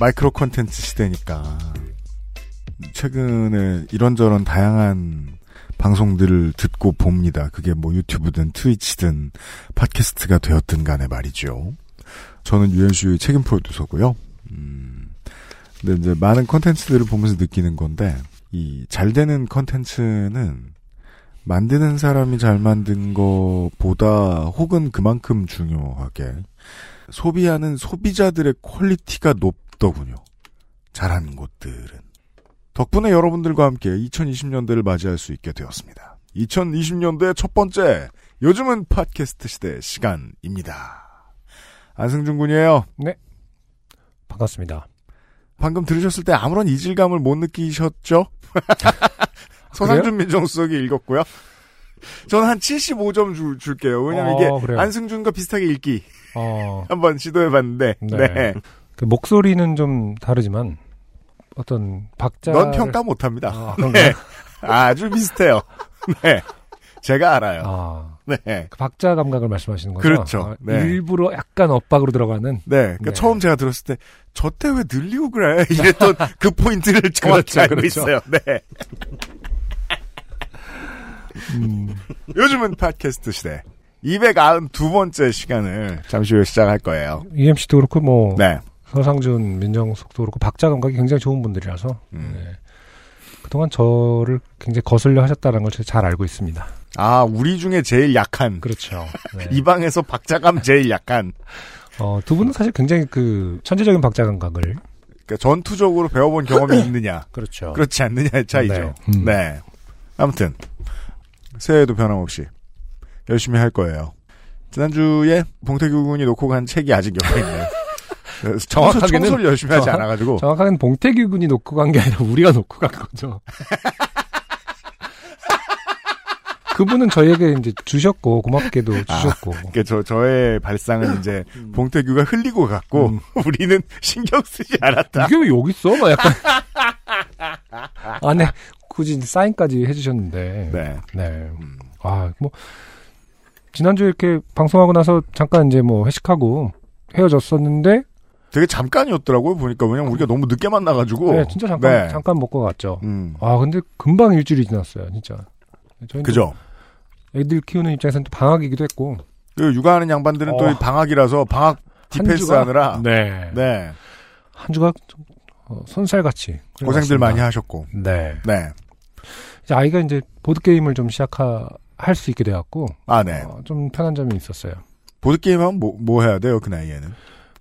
마이크로 콘텐츠 시대니까 최근에 이런저런 다양한 방송들을 듣고 봅니다. 그게 뭐 유튜브든 트위치든 팟캐스트가 되었든 간에 말이죠. 저는 유현수의 책임 프로듀서고요. 음, 근데 이제 많은 콘텐츠들을 보면서 느끼는 건데 이 잘 되는 콘텐츠는 만드는 사람이 잘 만든 것보다 혹은 그만큼 중요하게 소비하는 소비자들의 quality가 높더군요. 잘하는 곳들은. 덕분에 여러분들과 함께 2020년대를 맞이할 수 있게 되었습니다. 2020년도의 첫 번째, 요즘은 팟캐스트 시대 시간입니다. 안승준 군이에요. 반갑습니다. 방금 들으셨을 때 아무런 이질감을 못 느끼셨죠? 서상준 민정수석이 읽었고요. 저는 한 75점 줄, 줄게요. 왜냐면 어, 이게 그래요. 안승준과 비슷하게 읽기 어, 한번 시도해봤는데, 네. 네. 그 목소리는 좀 다르지만 어떤 박자. 넌 평가 못합니다. 아? 네. 아주 비슷해요. 네. 제가 알아요. 아, 네. 그 박자 감각을 말씀하시는 거죠? 그렇죠. 아, 네. 일부러 약간 엇박으로 들어가는. 네. 그러니까 네. 처음 제가 들었을 때, 저 때 왜 늘리고 그래? 이랬던 그 포인트를 정확히 그렇죠, 알고 그렇죠. 있어요. 네. 음, 요즘은 팟캐스트 시대. 292번째 시간을 잠시 후에 시작할 거예요. EMC도 그렇고 뭐 네. 서상준, 민정숙도 그렇고 박자 감각이 굉장히 좋은 분들이라서 음. 네. 그동안 저를 굉장히 거슬려 하셨다는 걸 잘 알고 있습니다. 아, 우리 중에 제일 약한. 그렇죠. 네. 이 방에서 박자감 제일 약한. 어, 두 분은 사실 굉장히 그 천재적인 박자 감각을 그러니까 전투적으로 배워본 경험이 있느냐, 그렇죠. 그렇지 않느냐의 차이죠. 네. 음. 네. 아무튼, 새해에도 변함없이 열심히 할 거예요. 지난주에 봉태규 군이 놓고 간 책이 아직 옆에 있네요. 청소, 정확하게는- 청소를 열심히 하지 정확- 않아가지고. 정확하게는 봉태규 군이 놓고 간 게 아니라 우리가 놓고 간 거죠. 그분은 저희에게 이제 주셨고 고맙게도 주셨고 그러니까 저, 저의 발상은 이제 봉태규가 흘리고 갔고, 음. 우리는 신경 쓰지 않았다. 이게 왜 여기 있어? 막 약간 안에 굳이 사인까지 해주셨는데 네. 네. 음. 아, 뭐, 지난주에 이렇게 방송하고 나서 잠깐 이제 뭐 회식하고 헤어졌었는데, 되게 잠깐이었더라고요, 보니까. 왜냐면 우리가 너무 늦게 만나가지고. 네, 진짜 잠깐, 네. 잠깐 먹고 갔죠. 음. 아, 근데 금방 일주일이 지났어요, 진짜. 그죠? 또 애들 키우는 입장에서는 또 방학이기도 했고. 그 육아하는 양반들은 또 어. 이 방학이라서 방학 디펜스 주가? 하느라. 네. 네. 한 주가 좀, 어, 쏜살같이. 고생들. 많이 하셨고. 네. 네. 이제 아이가 이제 보드 게임을 좀 시작할 수 있게 돼갖고, 아, 네. 어, 좀 편한 점이 있었어요. 보드 게임 하면 뭐, 뭐 해야 돼요, 그 나이에는?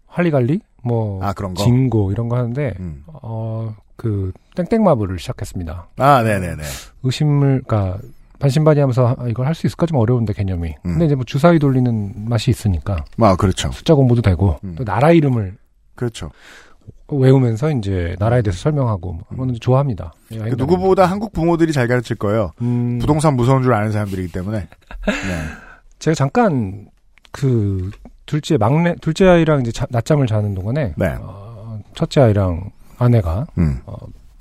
할리갈리? 뭐, 아, 그런 거? 징고, 이런 거 하는데, 음. 어, 그, 땡땡마블을 시작했습니다. 아, 네네네. 의심을, 그니까, 반신반의하면서 아, 이걸 할 수 있을까 좀 어려운데 개념이. 음. 근데 이제 뭐 주사위 돌리는 맛이 있으니까 아, 그렇죠. 숫자 공부도 되고 음. 또 나라 이름을 그렇죠. 외우면서 이제 나라에 대해서 설명하고 뭐 그거는 좋아합니다. 예, 그 누구보다 한국 부모들이 잘 가르칠 거예요. 음, 부동산 무서운 줄 아는 사람들이기 때문에. 네. 제가 잠깐 그 둘째 막내 둘째 아이랑 이제 자- 낮잠을 자는 동안에 네. 어, 첫째 아이랑 아내가 음.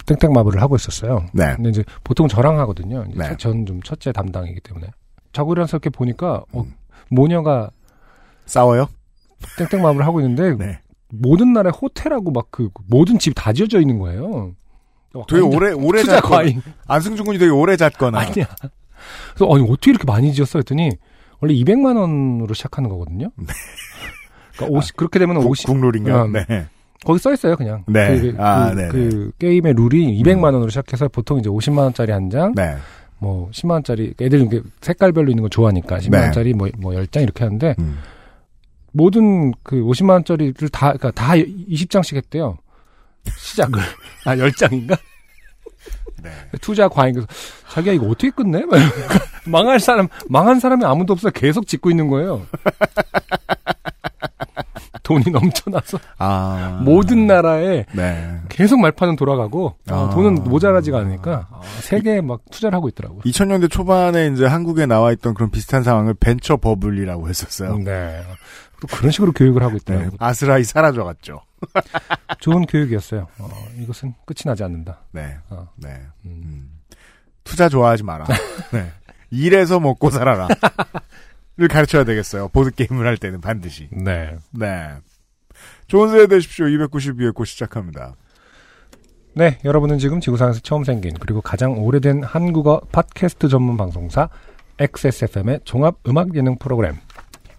땡땡 마블을 하고 있었어요. 네. 근데 이제 보통 저랑 하거든요. 네. 저는 좀 첫째 담당이기 때문에 자고 일어나서 이렇게 보니까 어, 음. 모녀가 싸워요? 땡땡 마블 하고 있는데 네. 모든 나라에 호텔하고 막 그 모든 집 다 지어져 있는 거예요. 되게 완전 오래, 오래 잤거나. 과잉 안승준 군이 되게 오래 잤거나. 아니야. 그래서 아니 어떻게 이렇게 많이 지었어 했더니 원래 200만 원으로 시작하는 거거든요. 그러니까 50 그렇게 되면 네. 국, 50 국룰인가? 음. 네. 거기 써 있어요 그냥. 네. 그, 그- 아, 그- 네네. 그 게임의 룰이 200만 원으로 시작해서 보통 이제 50만 원짜리 한 장, 네. 뭐 10만 원짜리 애들 이렇게 색깔별로 있는 거 좋아하니까 10만 네. 원짜리 뭐, 뭐 10장 이렇게 하는데 음. 모든 그 50만 원짜리를 다 그러니까 다 20장씩 했대요. 시작을. 아, 10장인가? 네. 투자 과잉. 그래서 자기야 이거 어떻게 끝내? 망할 사람, 망한 사람이 아무도 없어 계속 짓고 있는 거예요. 돈이 넘쳐나서 아. 모든 나라에 네. 계속 말판은 돌아가고 어, 아. 돈은 모자라지가 않으니까 어, 세계에 막 투자를 하고 있더라고요. 2000년대 초반에 이제 한국에 나와 있던 그런 비슷한 상황을 벤처 버블이라고 했었어요. 네. 또 그런 식으로 교육을 하고 네. 있더라고요. 아스라이 사라져갔죠. 좋은 교육이었어요. 어, 이것은 끝이 나지 않는다. 네. 어. 네. 음. 음. 투자 좋아하지 마라. 네. 일해서 먹고 살아라. 를 가르쳐야 되겠어요. 보드게임을 할 때는 반드시. 네. 네. 좋은 새해 되십시오. 292회 고 시작합니다. 네, 여러분은 지금 지구상에서 처음 생긴 그리고 가장 오래된 한국어 팟캐스트 전문 방송사 XSFM의 종합 음악 예능 프로그램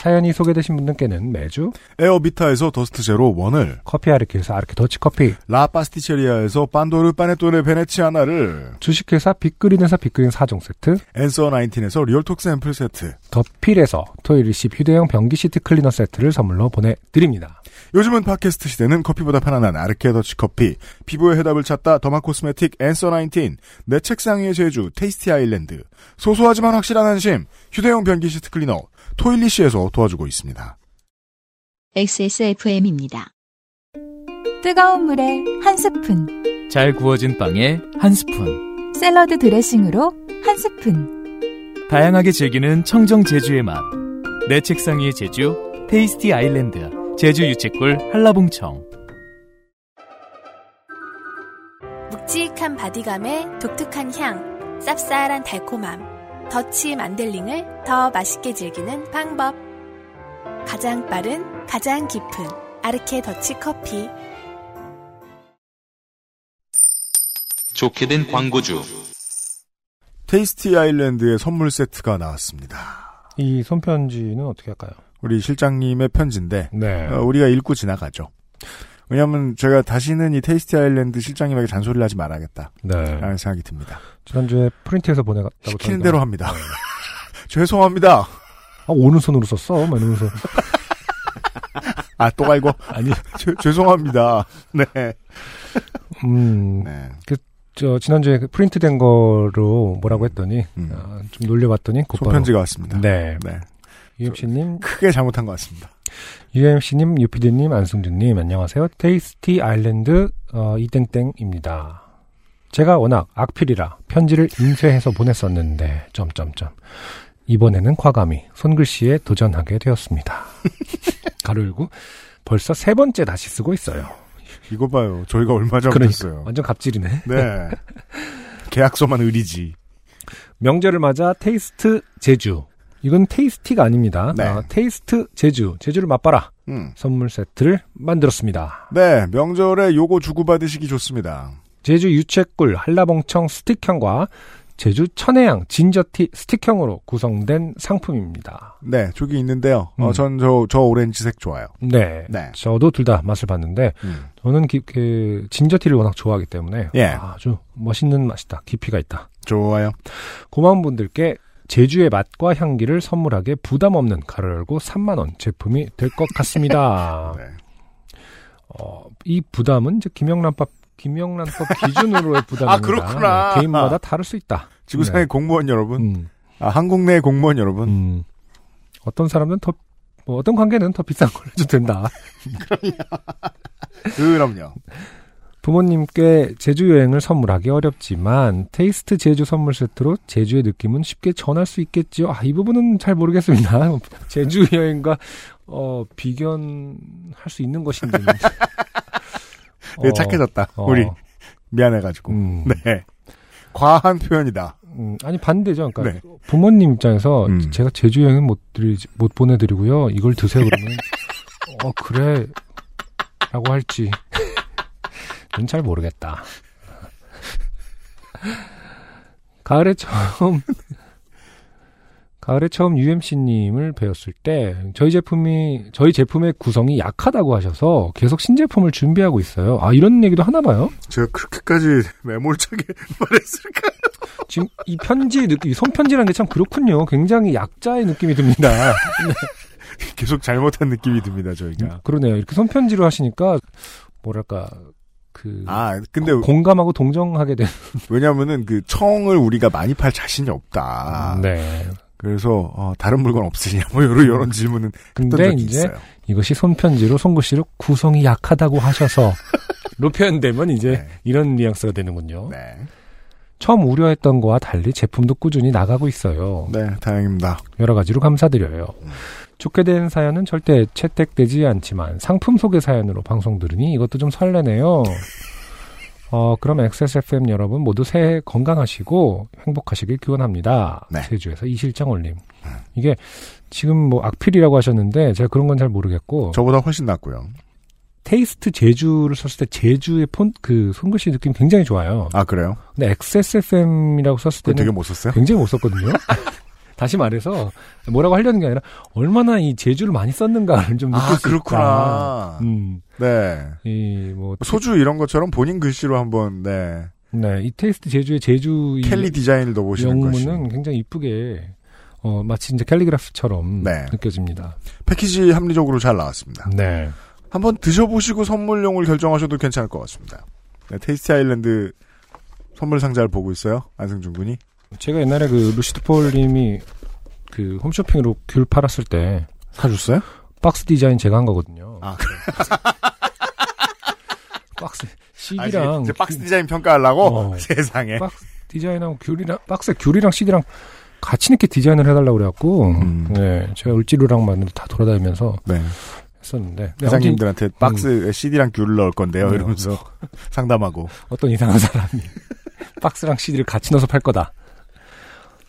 사연이 소개되신 분들께는 매주 에어비타에서 더스트 제로 원을, 커피 아르케에서 아르케 더치 커피 라 파스티체리아에서 판도르 파네토네 베네치아나를, 주식회사 빅그린에서 빅그린 4종 세트 앤서 19에서 리얼톡스 앰플 세트, 더필에서 토일리시 휴대용 변기 시트 클리너 세트를 선물로 보내드립니다. 요즘은 팟캐스트 시대는 커피보다 편안한 아르케 더치 커피, 피부의 해답을 찾다 더마 코스메틱 앤서 19, 내 책상 위의 제주 테이스티 아일랜드, 소소하지만 확실한 안심, 휴대용 변기 시트 클리너, 토일리시에서 도와주고 있습니다. XSFM입니다. 뜨거운 물에 한 스푼, 잘 구워진 빵에 한 스푼. 샐러드 드레싱으로 한 스푼. 다양하게 즐기는 청정 제주의 맛. 내 책상 위의 제주, 테이스티 아일랜드, 제주 유채꿀 한라봉청. 묵직한 바디감에 독특한 향, 쌉쌀한 달콤함, 더치 만델링을 더 맛있게 즐기는 방법. 가장 빠른, 가장 깊은 아르케 더치 커피. 좋게 된 광고주. 테이스티 아일랜드의 선물 세트가 나왔습니다. 이 손편지는 어떻게 할까요? 우리 실장님의 편지인데, 네. 어, 우리가 읽고 지나가죠. 왜냐하면 제가 다시는 이 테이스티 아일랜드 실장님에게 잔소리를 하지 말아야겠다. 네. 라는 생각이 듭니다. 지난주에 프린트해서 보내갔다고. 시키는 저희가- 대로 합니다. 네. 죄송합니다. 아, 오른손으로 썼어? 막 이러면서. 아, 또 갈고? 아니, 죄- 죄송합니다. 네. 음, 네. 저, 지난주에 그 프린트된 거로 뭐라고 했더니, 음. 아, 좀 놀려봤더니, 곧바로. 손편지가 왔습니다. 네. 네. UMC님, 크게 잘못한 것 같습니다. UMC님, 유피디님, 안승준님, 안녕하세요. 테이스티 아일랜드, 어, 이땡땡입니다. 제가 워낙 악필이라 편지를 인쇄해서 보냈었는데, 점점점. 이번에는 과감히 손글씨에 도전하게 되었습니다. 가로 열고, 벌써 세 번째 다시 쓰고 있어요. 이거 봐요. 저희가 얼마 전에 그러니까, 했어요. 완전 갑질이네. 네. 계약서만 의리지. 명절을 맞아 테이스트 제주. 이건 테이스티가 아닙니다. 네. 아, 테이스트 제주. 제주를 맛봐라. 음. 선물 세트를 만들었습니다. 네, 명절에 요거 주고받으시기 좋습니다. 제주 유채꿀 한라봉청 스틱형과 제주 천혜향 ginger tea 스틱형으로 구성된 상품입니다. 네, 저기 있는데요. 어, 음. 전 저, 저 오렌지색 좋아요. 네. 네. 저도 둘 다 맛을 봤는데 음. 저는 기- 그 진저티를 워낙 좋아하기 때문에 예. 아주 멋있는 맛이다. 깊이가 있다. 좋아요. 고마운 분들께 제주의 맛과 향기를 선물하기에 부담 없는 가로 열고 3만 원 제품이 될 것 같습니다. 네. 어, 이 부담은 이제 김영란법 김영란법 기준으로의 부담입니다. 아, 그렇구나. 네, 개인마다 다를 수 있다. 지구상의 네. 공무원 여러분, 음, 아, 한국 내 공무원 여러분, 음. 어떤 사람은 더, 뭐 어떤 관계는 더 비싼 걸 해도 된다. 그럼요. 부모님께 제주 여행을 선물하기 어렵지만 테이스트 제주 선물 세트로 제주의 느낌은 쉽게 전할 수 있겠지요. 아, 이 부분은 잘 모르겠습니다. 제주 여행과 어, 비견할 수 있는 것인지. 되게 착해졌다. 어, 우리 미안해가지고. 음, 네. 과한 표현이다. 음, 아니 반대죠. 그러니까 네. 부모님 입장에서 음. 제가 제주 여행은 못 드리 못 보내드리고요. 이걸 드세요 그러면 어 그래라고 할지 는잘 모르겠다. 가을에 처음 가을에 처음 UMC님을 배웠을 때 저희 제품이 저희 제품의 구성이 약하다고 하셔서 계속 신제품을 준비하고 있어요. 아 이런 얘기도 하나 봐요. 제가 그렇게까지 매몰차게 말했을까? 지금 이 편지 느낌, 이 손편지라는 게 참 그렇군요. 굉장히 약자의 느낌이 듭니다. 계속 잘못한 느낌이 듭니다, 저희가. 음, 그러네요. 이렇게 손편지로 하시니까 뭐랄까 그 아, 근데 공감하고 동정하게 되는. 왜냐면은 그 청을 우리가 많이 팔 자신이 없다. 네. 그래서 어, 다른 물건 없으시냐 뭐 이런 이런 질문은 근데 이제 있어요. 이것이 손편지로 송구씨로 구성이 약하다고 하셔서 로 표현되면 이제 네. 이런 뉘앙스가 되는군요. 네. 처음 우려했던 거와 달리 제품도 꾸준히 나가고 있어요. 네, 다행입니다. 여러 가지로 감사드려요. 좋게 된 사연은 절대 채택되지 않지만 상품 소개 사연으로 방송 들으니 이것도 좀 설레네요. 어, 그럼 XSFM 여러분 모두 새해 건강하시고 행복하시길 기원합니다. 네. 제주에서 이실장 올림. 이게 지금 뭐 악필이라고 하셨는데 제가 그런 건 잘 모르겠고 저보다 훨씬 낫고요. 테이스트 제주를 썼을 때 제주의 폰 그 손글씨 느낌 굉장히 좋아요. 아 그래요? 근데 XSFM이라고 썼을 때는 되게 못 썼어요? 굉장히 못 썼거든요. 다시 말해서 뭐라고 하려는 게 아니라 얼마나 이 제주를 많이 썼는가를 좀 느낄 아 수 그렇구나. 있다. 음, 네. 이 뭐 소주 이런 것처럼 본인 글씨로 한번 네 네, 이 테이스트 제주의 제주 이 캘리 디자인을 넣어보시는 것이 영문은 굉장히 이쁘게 어 마치 이제 캘리그라프처럼 네. 느껴집니다. 패키지 합리적으로 잘 나왔습니다. 네. 한번 드셔보시고 선물용을 결정하셔도 괜찮을 것 같습니다. 네, 테이스티 아일랜드 선물 상자를 보고 있어요. 안승준 군이. 제가 옛날에 그 루시드 폴님이 그 홈쇼핑으로 귤 팔았을 때 사줬어요? 박스 디자인 제가 한 거거든요. 아, 그래. 박스 아, CD랑 이제 박스 디자인 평가하려고? 어. 세상에. 박스 디자인하고 귤이랑 박스에 귤이랑 CD랑 같이 이렇게 디자인을 해달라고 그래갖고 음. 네 제가 을지로랑 만으로 다 돌아다니면서 네. 했었는데 네, 회장님들한테 박스에 CD랑 귤을 넣을 건데요. 음. 이러면서 상담하고. 어떤 이상한 사람이 박스랑 CD를 같이 넣어서 팔 거다.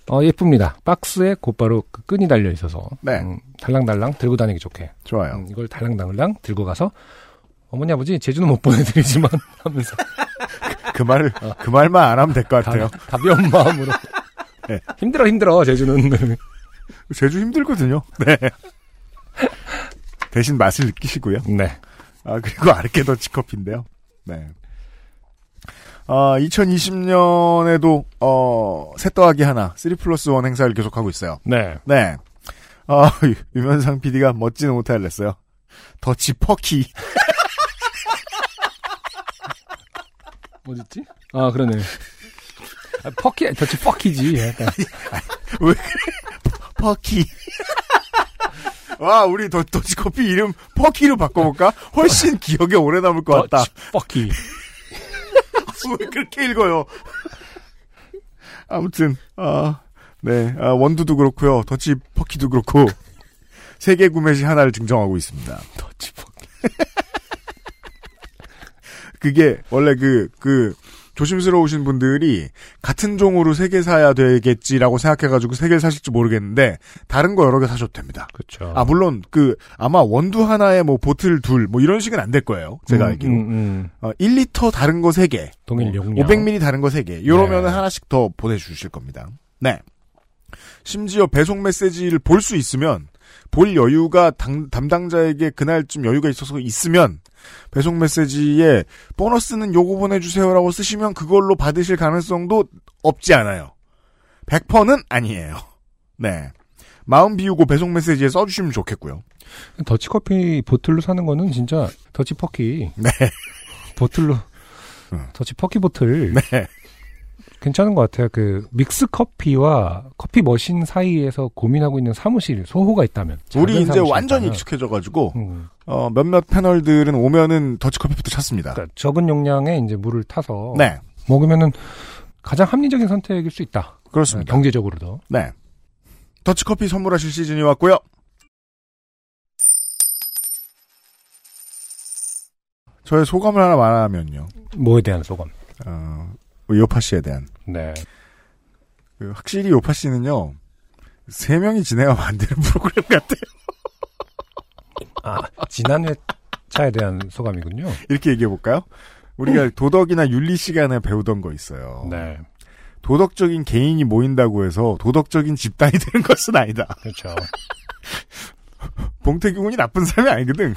어 예쁩니다. 박스에 곧바로 그 끈이 달려 있어서 네. 음, 달랑달랑 들고 다니기 좋게 좋아요. 음, 이걸 달랑달랑 들고 가서 어머니 아버지 제주는 못 보내드리지만 하면서 그 말을, 그 말만 안 하면 될 것 같아요. 가, 가벼 운 마음으로 네. 힘들어 힘들어 제주는 제주 힘들거든요. 네. 대신 맛을 느끼시고요. 네 아, 그리고 아르케 더치 커피인데요. 네. 아, 2020년에도, 어, 세 더하기 하나, 3 플러스 1 행사를 계속하고 있어요. 네. 네. 아, 유면상 PD가 멋진 오타를 냈어요. 더치 퍼키. 어딨지? 아, 그러네. 아, 퍼키, 더치 퍼키지. 약간. 왜? 퍼키. 와, 우리 더, 더치커피 이름 퍼키로 바꿔볼까? 훨씬 기억에 오래 남을 것 같다. 더치 퍼키. 왜 그렇게 읽어요? 아무튼, 아, 네, 아, 원두도 그렇고요 더치 퍼키도 그렇고, 세 개 구매 시 하나를 증정하고 있습니다. 더치 퍼키. 그게, 원래 그, 그, 조심스러우신 분들이 같은 종으로 세 개 사야 되겠지라고 생각해가지고 세 개를 사실지 모르겠는데, 다른 거 여러 개 사셔도 됩니다. 그쵸. 아, 물론, 그, 아마 원두 하나에 뭐 보틀 둘, 뭐 이런 식은 안 될 거예요. 제가 음, 알기로. 음, 음. 어, 1리터 다른 거 3개. 동일 용량. 500ml 다른 거 3개. 요러면 네. 하나씩 더 보내주실 겁니다. 네. 심지어 배송 메시지를 볼 수 있으면, 볼 여유가 당- 담당자에게 그날쯤 여유가 있어서 있으면, 배송 메시지에 보너스는 요거 보내주세요라고 쓰시면 그걸로 받으실 가능성도 없지 않아요. 100%는 아니에요. 네. 마음 비우고 배송 메시지에 써주시면 좋겠고요. 더치커피 bottle로 사는 거는 진짜 더치 퍼키. 네. bottle로. 음. 더치 퍼키 bottle. 네. 괜찮은 것 같아요. 그 믹스 커피와 커피 머신 사이에서 고민하고 있는 사무실 소호가 있다면. 우리 이제 완전히 있다면. 익숙해져가지고, 음. 어, 몇몇 패널들은 오면은 더치커피부터 찾습니다. 그러니까 적은 용량의 이제 물을 타서 네. 먹으면은 가장 합리적인 선택일 수 있다. 그렇습니다. 경제적으로도. 네. 더치커피 선물하실 시즌이 왔고요. 저의 소감을 하나 말하면요. 뭐에 대한 소감. 어, 요파 씨에 대한. 네. 그 확실히 요파 씨는요. 세 명이 진행하면 안 되는 프로그램 같아요. 아, 지난 회차에 대한 소감이군요. 이렇게 얘기해 볼까요? 우리가 도덕이나 윤리 시간에 배우던 거 있어요. 네. 도덕적인 개인이 모인다고 해서 도덕적인 집단이 되는 것은 아니다. 그렇죠. 봉태규 군이 나쁜 사람이 아니거든.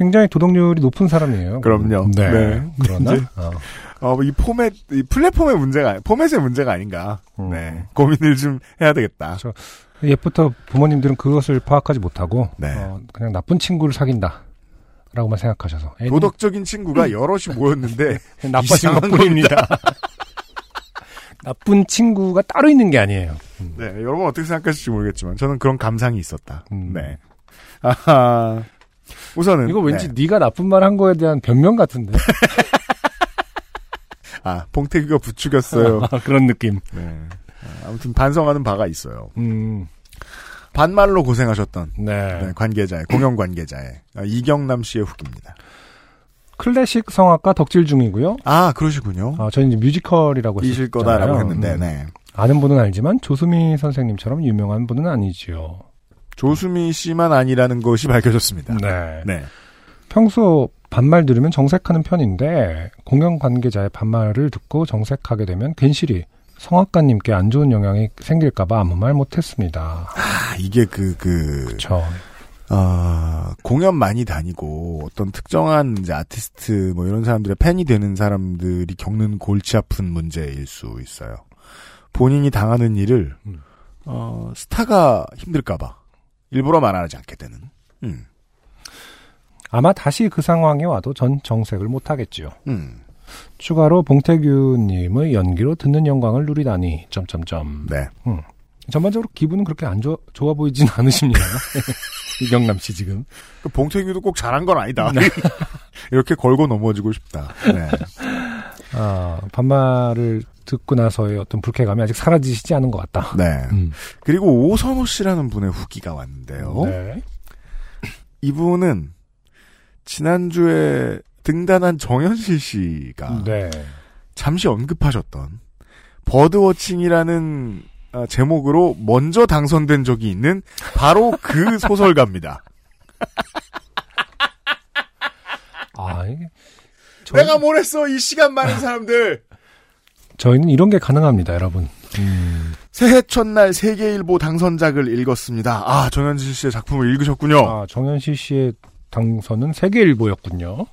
굉장히 도덕률이 높은 사람이에요. 그럼요. 네. 네. 그러나 어, 어, 이 포맷, 이 플랫폼의 문제가, 포맷의 문제가 아닌가. 음. 네. 고민을 좀 해야 되겠다. 저- 옛부터 부모님들은 그것을 파악하지 못하고 네. 어, 그냥 나쁜 친구를 사귄다. 라고만 생각하셔서 애는 도덕적인 친구가 여럿이 모였는데, 나빠진 것뿐입니다. 나쁜 친구가 따로 있는 게 아니에요. 음. 네, 여러분 어떻게 생각하실지 모르겠지만, 저는 그런 감상이 있었다. 음. 네. 아하. 우선은. 이거 왠지 네. 네. 가 나쁜 말 한 거에 대한 변명 같은데. 아, 봉태규가 부추겼어요. 그런 느낌. 네. 아, 아무튼 반성하는 바가 있어요. 음, 반말로 고생하셨던 네. 네, 관계자의 공영 관계자의 아, 이경남 씨의 후기입니다. 클래식 성악가 덕질 중이고요. 아 그러시군요. 아, 저는 이제 뮤지컬이라고 이실. 거다라고 했는데, 음. 네. 아는 분은 알지만 조수미 선생님처럼 유명한 분은 아니지요. 조수미 씨만 아니라는 것이 밝혀졌습니다. 네. 네. 평소 반말 들으면 정색하는 편인데 공연 관계자의 반말을 듣고 정색하게 되면 괜시리 성악가님께 안 좋은 영향이 생길까봐 아무 말 못했습니다. 아 이게 그 그 그렇죠. 아, 공연 많이 다니고 어떤 특정한 이제 아티스트 뭐 이런 사람들의 팬이 되는 사람들이 겪는 골치 아픈 문제일 수 있어요. 본인이 당하는 일을 음. 어, 스타가 힘들까봐 일부러 말하지 않게 되는. 음, 아마 다시 그 상황에 와도 전 정색을 못 하겠지요. 음, 추가로 봉태규님의 연기로 듣는 영광을 누리다니 점점점. 네. 전반적으로 기분은 그렇게 안 좋아, 좋아 보이진 않으십니다. 이경남 씨 지금. 그 봉태규도 꼭 잘한 건 아니다. 네. 이렇게 걸고 넘어지고 싶다. 네. 아, 반말을 듣고 나서의 어떤 불쾌감이 아직 사라지시지 않은 것 같다. 네. 음. 그리고 오선호 씨라는 분의 후기가 왔는데요. 네. 이분은 지난주에 등단한 정현실 씨가 네. 잠시 언급하셨던 버드워칭이라는 아, 제목으로 먼저 당선된 적이 있는 바로 그 소설가입니다. 아, 이게. 저희, 내가 뭘 했어 이 시간 많은 사람들. 저희는 이런 게 가능합니다, 여러분. 음. 새해 첫날 세계일보 당선작을 읽었습니다. 아 정현실 씨의 작품을 읽으셨군요. 아, 정현실 씨의 당선은 세계일보였군요.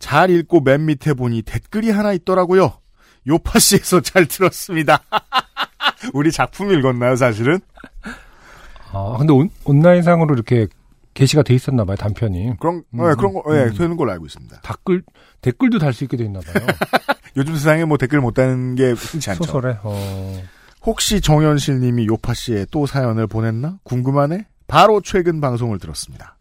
잘 읽고 맨 밑에 보니 댓글이 하나 있더라고요. 요파 씨에서 잘 들었습니다. 우리 작품 읽었나요, 사실은? 아, 근데 온, 온라인상으로 이렇게 게시가 돼 있었나 봐요, 단편이. 그런, 음, 네, 그런 거, 예, 음. 되는 걸로 알고 있습니다. 댓글, 댓글도 달 수 있게 돼 있나 봐요. 요즘 세상에 뭐 댓글 못 다는 게 흔치 않죠. 소설에, 어. 혹시 정현실 님이 요파씨에 또 사연을 보냈나? 궁금하네? 바로 최근 방송을 들었습니다.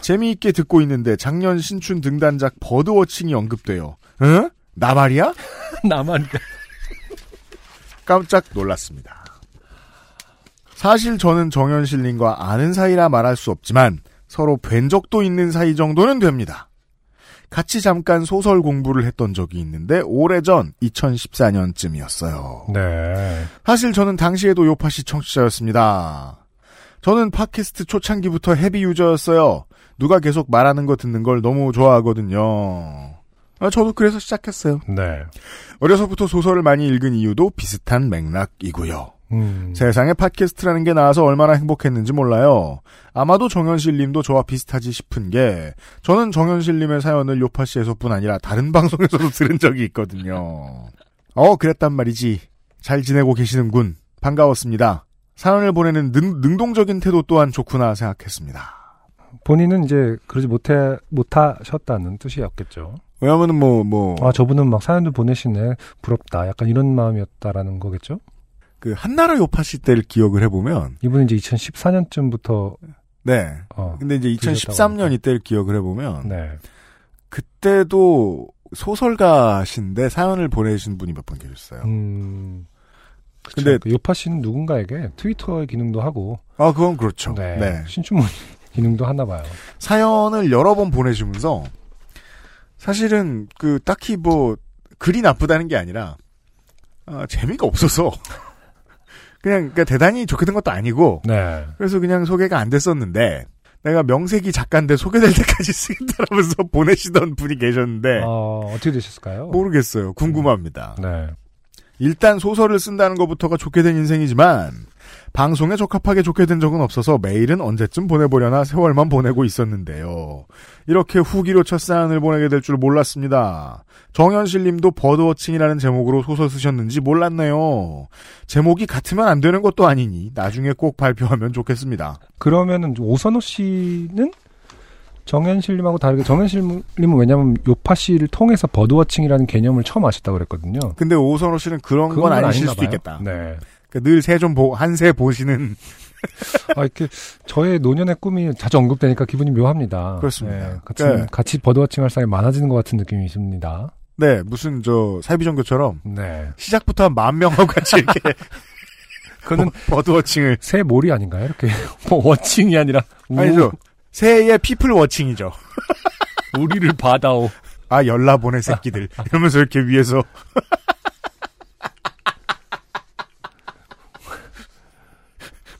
재미있게 듣고 있는데 작년 신춘 등단작 버드워칭이 언급돼요. 응? 나 말이야? 나만. 깜짝 놀랐습니다. 사실 저는 정현실님과 아는 사이라 말할 수 없지만 서로 뵌 적도 있는 사이 정도는 됩니다. 같이 잠깐 소설 공부를 했던 적이 있는데 오래전 2014년쯤이었어요. 네. 사실 저는 당시에도 요파시 청취자였습니다. 저는 팟캐스트 초창기부터 헤비 유저였어요. 누가 계속 말하는 거 듣는 걸 너무 좋아하거든요. 아, 저도 그래서 시작했어요. 네. 어려서부터 소설을 많이 읽은 이유도 비슷한 맥락이고요. 음. 세상에 팟캐스트라는 게 나와서 얼마나 행복했는지 몰라요. 아마도 정현실 님도 저와 비슷하지 싶은 게 저는 정현실 님의 사연을 요파 씨에서 뿐 아니라 다른 방송에서도 들은 적이 있거든요. 어 그랬단 말이지. 잘 지내고 계시는군. 반가웠습니다. 사연을 보내는 능, 능동적인 태도 또한 좋구나 생각했습니다. 본인은 이제 그러지 못해, 못하셨다는 뜻이었겠죠. 왜냐면은 뭐, 뭐, 아, 저분은 막 사연도 보내시네. 부럽다. 약간 이런 마음이었다라는 거겠죠? 그, 한나라 요파씨 때를 기억을 해보면, 이분은 이제 2014년쯤부터, 네. 어, 근데 이제 들으셨다고 2013년 이때를 기억을 해보면, 네. 그때도 소설가신데 사연을 보내신 분이 몇 분 계셨어요. 음. 근데- 근데 그 요파 씨는 누군가에게 트위터의 기능도 하고, 아, 그건 그렇죠. 네. 네. 신춘문 기능도 하나 봐요. 사연을 여러 번 보내주면서 사실은 그 딱히 뭐 글이 나쁘다는 게 아니라 아, 재미가 없어서 그냥 그러니까 대단히 좋게 된 것도 아니고 네. 그래서 그냥 소개가 안 됐었는데 내가 명색이 작가인데 소개될 때까지 쓰겠다라면서 보내시던 분이 계셨는데 어, 어떻게 되셨을까요? 모르겠어요. 궁금합니다. 네. 일단 소설을 쓴다는 것부터가 좋게 된 인생이지만 방송에 적합하게 좋게 된 적은 없어서 메일은 언제쯤 보내보려나 세월만 보내고 있었는데요. 이렇게 후기로 첫 사연을 보내게 될 줄 몰랐습니다. 정현실 님도 버드워칭이라는 제목으로 소설 쓰셨는지 몰랐네요. 제목이 같으면 안 되는 것도 아니니 나중에 꼭 발표하면 좋겠습니다. 그러면은 오선호 씨는 정현실 님하고 다르게 정현실 님은 왜냐하면 요파 씨를 통해서 버드워칭이라는 개념을 처음 아셨다고 그랬거든요. 근데 오선호 씨는 그런 건 아니실 수도 봐요. 있겠다. 네. 그러니까 늘새좀한새 보시는 아, 이렇게 저의 노년의 꿈이 자주 언급되니까 기분이 묘합니다. 그렇습니다. 네, 같이, 네. 같이 birdwatching 할 사람이 많아지는 것 같은 느낌이 있습니다. 네 무슨 저 사이비종교처럼 네. 시작부터 한 만 명하고 같이 이렇게 그거는 birdwatching을 새 몰이 아닌가요? 이렇게 뭐 watching이 아니라 우, 아니죠. 새의 people watching이죠. 우리를 받아오. 아 열나 보내 새끼들 이러면서 이렇게 위에서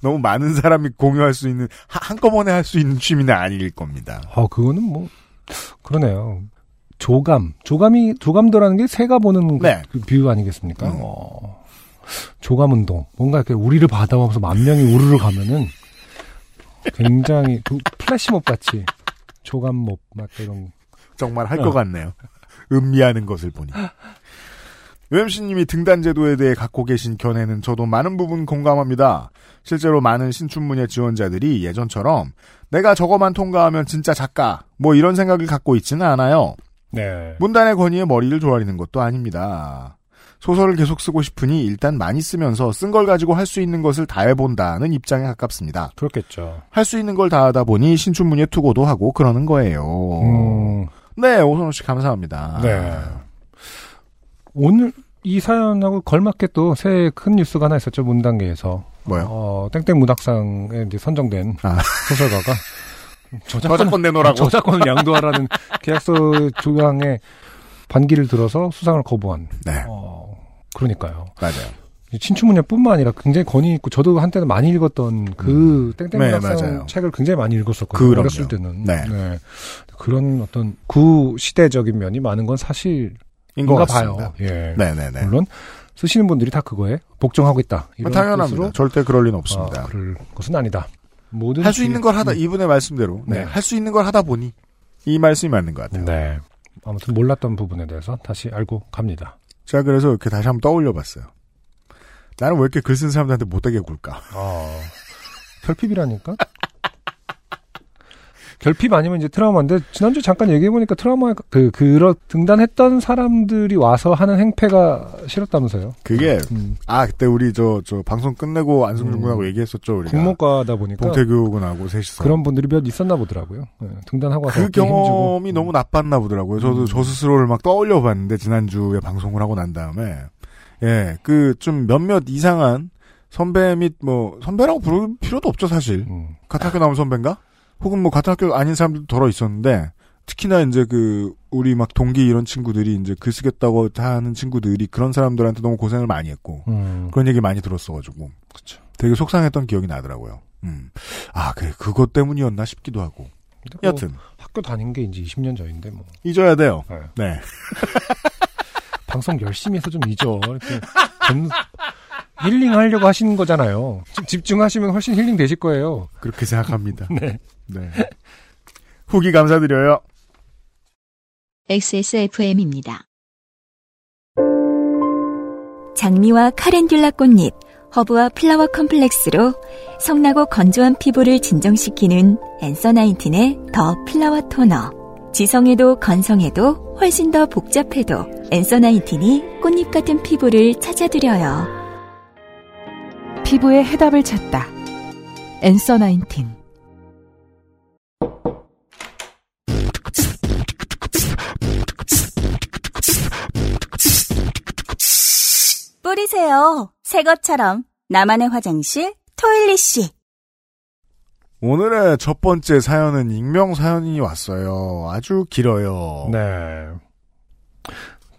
너무 많은 사람이 공유할 수 있는 하- 한꺼번에 할 수 있는 취미는 아닐 겁니다. 아, 그거는 뭐 그러네요. 조감, 조감이 조감도라는 게 새가 보는 그- 네. 그뷰 아니겠습니까? 음. 어, 조감 운동, 뭔가 이렇게 우리를 받아오면서 만 명이 우르르 가면은 굉장히 그 플래시몹 같이 조감몹 막 이런. 정말 할 어. 것 같네요. 음미하는 것을 보니. UMC님이 등단 제도에 대해 갖고 계신 견해는 저도 많은 부분 공감합니다. 실제로 많은 신춘문예 지원자들이 예전처럼 내가 저거만 통과하면 진짜 작가 뭐 이런 생각을 갖고 있지는 않아요. 네. 문단의 권위에 머리를 조아리는 것도 아닙니다. 소설을 계속 쓰고 싶으니 일단 많이 쓰면서 쓴 걸 가지고 할 수 있는 것을 다 해본다는 입장에 가깝습니다. 그렇겠죠. 할 수 있는 걸 다 하다 보니 신춘문예 투고도 하고 그러는 거예요. 음, 네, 오선호 씨 감사합니다. 네. 오늘 이 사연하고 걸맞게 또 새해 큰 뉴스가 하나 있었죠 문단계에서. 뭐요? 어, 땡땡 문학상에 이제 선정된 아. 소설가가 저작권, 저작권 내놓으라고. 저작권을 양도하라는 계약서 조항에 반기를 들어서 수상을 거부한. 네, 어, 그러니까요. 맞아요. 친추문예뿐만 아니라 굉장히 권위 있고 저도 한때는 많이 읽었던 그 땡땡 네, 문학상 맞아요. 책을 굉장히 많이 읽었었거든요. 그럼요. 어렸을 때는. 네. 그런 어떤 구시대적인 면이 많은 건 사실 인가 봐요. 예. 네네네. 물론 쓰시는 분들이 다 그거에 복종하고 있다. 이런 당연합니다. 뜻으로 절대 그럴 리는 없습니다. 아, 그럴 것은 아니다. 모든 할 수 있는 걸 하다, 음, 이분의 말씀대로. 네. 네. 할 수 있는 걸 하다 보니, 이 말씀이 맞는 것 같아요. 네. 아무튼 몰랐던 부분에 대해서 다시 알고 갑니다. 제가 그래서 이렇게 다시 한번 떠올려 봤어요. 나는 왜 이렇게 글 쓴 사람들한테 못되게 굴까? 아, 결핍이라니까? 결핍 아니면 이제 트라우마인데 지난주 에 잠깐 얘기해 보니까 트라우마 그 그런 등단했던 사람들이 와서 하는 행패가 싫었다면서요. 그게, 음, 아, 그때 우리 저, 저, 방송 끝내고 안승준 음. 군하고 얘기했었죠, 우리가. 국문과다 보니까 봉태규 군하고 셋이서. 그런 분들이 몇 있었나 보더라고요. 예, 등단하고 와서 그. 경험이 너무 나빴나 보더라고요. 저도 음. 저 스스로를 막 떠올려 봤는데, 지난주에 방송을 하고 난 다음에. 예, 그 좀 몇몇 이상한 선배 및 뭐, 선배라고 부를 필요도 없죠, 사실. 음, 같은 학교 나온 선배인가? 혹은 뭐 같은 학교 아닌 사람들도 덜어 있었는데, 특히나 이제 그, 우리 막 동기 이런 친구들이 이제 글 쓰겠다고 하는 친구들이 그런 사람들한테 너무 고생을 많이 했고, 음, 그런 얘기 많이 들었어가지고. 그쵸. 되게 속상했던 기억이 나더라고요. 음. 아, 그, 그것 때문이었나 싶기도 하고. 뭐 여튼, 학교 다닌 게 이제 20년 전인데 뭐 잊어야 돼요. 예. 네. 방송 열심히 해서 좀 잊어. 이렇게 좀 힐링하려고 하시는 거잖아요. 집- 집중하시면 훨씬 힐링 되실 거예요. 그렇게 생각합니다. 네. 네. 후기 감사드려요. XSFM입니다. 장미와 카렌듈라 꽃잎, 허브와 flower complex로 성나고 건조한 피부를 진정시키는 Answer Nineteen의 더 플라워 토너. 지성에도 건성에도 훨씬 더 복잡해도 앤서 나인틴이 꽃잎 같은 피부를 찾아드려요. 피부의 해답을 찾다. 앤서 나인틴. 뿌리세요. 새 것처럼 나만의 화장실 토일리 씨. 오늘의 첫 번째 사연은 익명 사연이 왔어요. 아주 길어요. 네.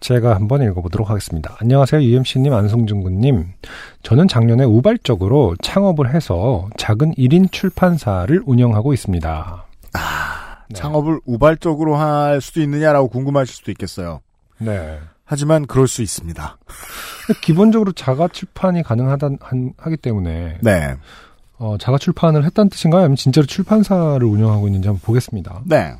제가 한번 읽어보도록 하겠습니다. 안녕하세요. UMC님, 안성준 군님. 저는 작년에 우발적으로 창업을 해서 작은 1인 출판사를 운영하고 있습니다. 네. 창업을 우발적으로 할 수도 있느냐라고 궁금하실 수도 있겠어요. 네. 하지만 그럴 수 있습니다. 기본적으로 자가 출판이 가능하다 한- 하기 때문에 네. 어, 자가 출판을 했다는 뜻인가요? 아니면 진짜로 출판사를 운영하고 있는지 한번 보겠습니다. 네.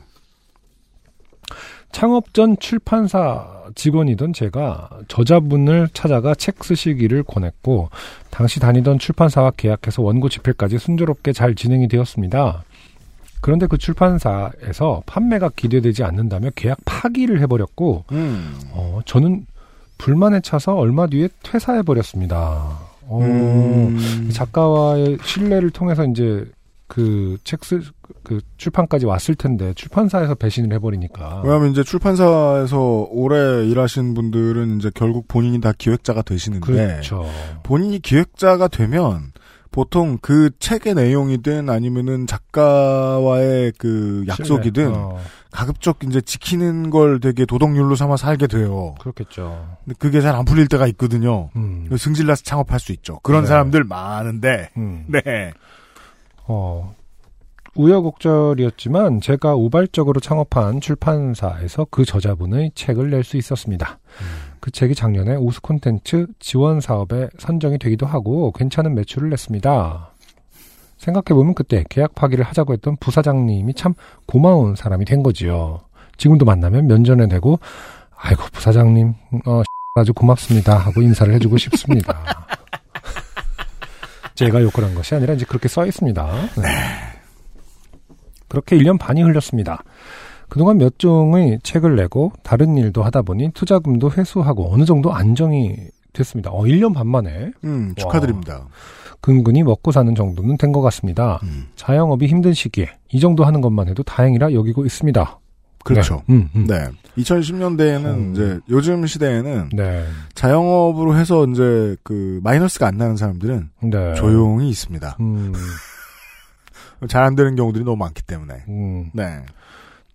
창업 전 출판사 직원이던 제가 저자분을 찾아가 책 쓰시기를 권했고 당시 다니던 출판사와 계약해서 원고 집필까지 순조롭게 잘 진행이 되었습니다. 그런데 그 출판사에서 판매가 기대되지 않는다며 계약 파기를 해버렸고 음. 어, 저는 불만에 차서 얼마 뒤에 퇴사해버렸습니다. 어, 음. 작가와의 신뢰를 통해서 이제 그책 쓸, 그 출판까지 왔을 텐데 출판사에서 배신을 해버리니까. 왜냐하면 이제 출판사에서 오래 일하신 분들은 이제 결국 본인이 다 기획자가 되시는데 그렇죠. 본인이 기획자가 되면 보통 그 책의 내용이든 아니면은 작가와의 그 약속이든. 어, 가급적 이제 지키는 걸 되게 도덕률로 삼아 살게 돼요. 그렇겠죠. 근데 그게 잘 안 풀릴 때가 있거든요. 음. 승질나서 창업할 수 있죠. 그런 네. 사람들 많은데, 음. 네. 어, 우여곡절이었지만 제가 우발적으로 창업한 출판사에서 그 저자분의 책을 낼 수 있었습니다. 그 책이 작년에 우수 콘텐츠 지원 사업에 선정이 되기도 하고 괜찮은 매출을 냈습니다. 생각해보면 그때 계약 파기를 하자고 했던 부사장님이 참 고마운 사람이 된 거지요. 지금도 만나면 면전에 대고 아이고 부사장님 어 아주 고맙습니다 하고 인사를 해주고 싶습니다. 제가 욕을 한 것이 아니라 이제 그렇게 써 있습니다. 네. 그렇게 1년 반이 흘렸습니다. 그동안 몇 종의 책을 내고 다른 일도 하다 보니 투자금도 회수하고 어느 정도 안정이 됐습니다. 어, 1년 반 만에 음, 축하드립니다. 근근히 먹고 사는 정도는 된 것 같습니다. 음, 자영업이 힘든 시기에 이 정도 하는 것만 해도 다행이라 여기고 있습니다. 그렇죠. 네. 음, 음. 네. 2010년대에는 음. 이제 요즘 시대에는 네. 자영업으로 해서 이제 그 마이너스가 안 나는 사람들은 네. 조용히 있습니다. 음, 잘안 되는 경우들이 너무 많기 때문에. 음. 네.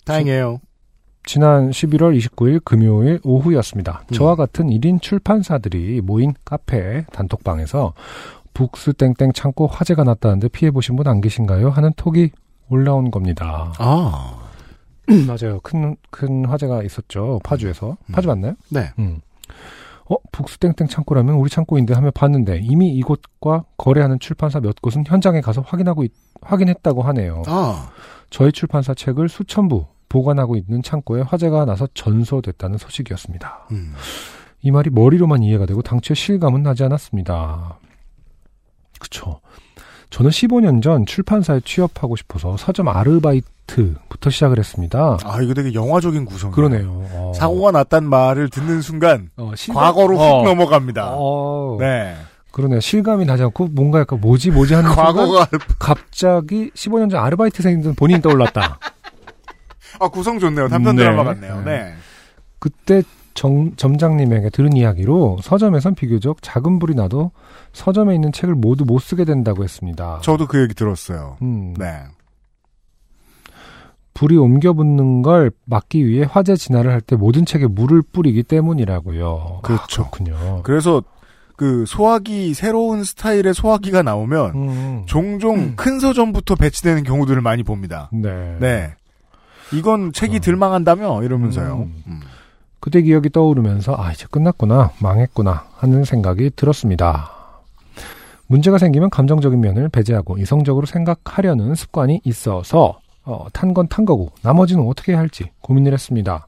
다행이에요. 지 난 11월 29일 금요일 오후였습니다. 음. 저와 같은 1인 출판사들이 모인 카페 단톡방에서 북스 땡땡 창고 화재가 났다는데 피해 보신 분 안 계신가요? 하는 톡이 올라온 겁니다. 아. 맞아요. 큰, 큰 화재가 있었죠. 파주에서. 음. 파주 맞나요? 네. 음. 어, 북스 땡땡 창고라면 우리 창고인데 하며 봤는데 이미 이곳과 거래하는 출판사 몇 곳은 현장에 가서 확인하고 있- 확인했다고 하네요. 아. 저희 출판사 책을 수천 부 보관하고 있는 창고에 화재가 나서 전소됐다는 소식이었습니다. 음. 이 말이 머리로만 이해가 되고 당초에 실감은 나지 않았습니다. 그쵸. 저는 15년 전 출판사에 취업하고 싶어서 서점 아르바이트부터 시작을 했습니다. 아, 이거 되게 영화적인 구성이에요. 그러네요. 어. 사고가 났단 말을 듣는 순간 어, 실감- 과거로 훅 어. 넘어갑니다. 어. 네. 그러네요. 실감이 나지 않고 뭔가 약간 뭐지 뭐지 하는 과거가 갑자기 15년 전 아르바이트생이던 본인이 떠올랐다. 아 구성 좋네요. 단편 네. 드라마 같네요. 네. 네. 그때 정, 점장님에게 들은 이야기로 서점에선 비교적 작은 불이 나도 서점에 있는 책을 모두 못 쓰게 된다고 했습니다. 저도 그 얘기 들었어요. 음, 네. 불이 옮겨 붙는 걸 막기 위해 화재 진화를 할 때 모든 책에 물을 뿌리기 때문이라고요. 그렇죠. 아, 그렇군요. 그래서 그 소화기 새로운 스타일의 소화기가 나오면 음, 종종 큰 서점부터 배치되는 경우들을 많이 봅니다. 네. 네. 이건 책이 어. 들망한다며 이러면서요. 음. 음. 그때 기억이 떠오르면서 아 이제 끝났구나 망했구나 하는 생각이 들었습니다. 문제가 생기면 감정적인 면을 배제하고 이성적으로 생각하려는 습관이 있어서 어, 탄 건 탄 거고 나머지는 어떻게 해야 할지 고민을 했습니다.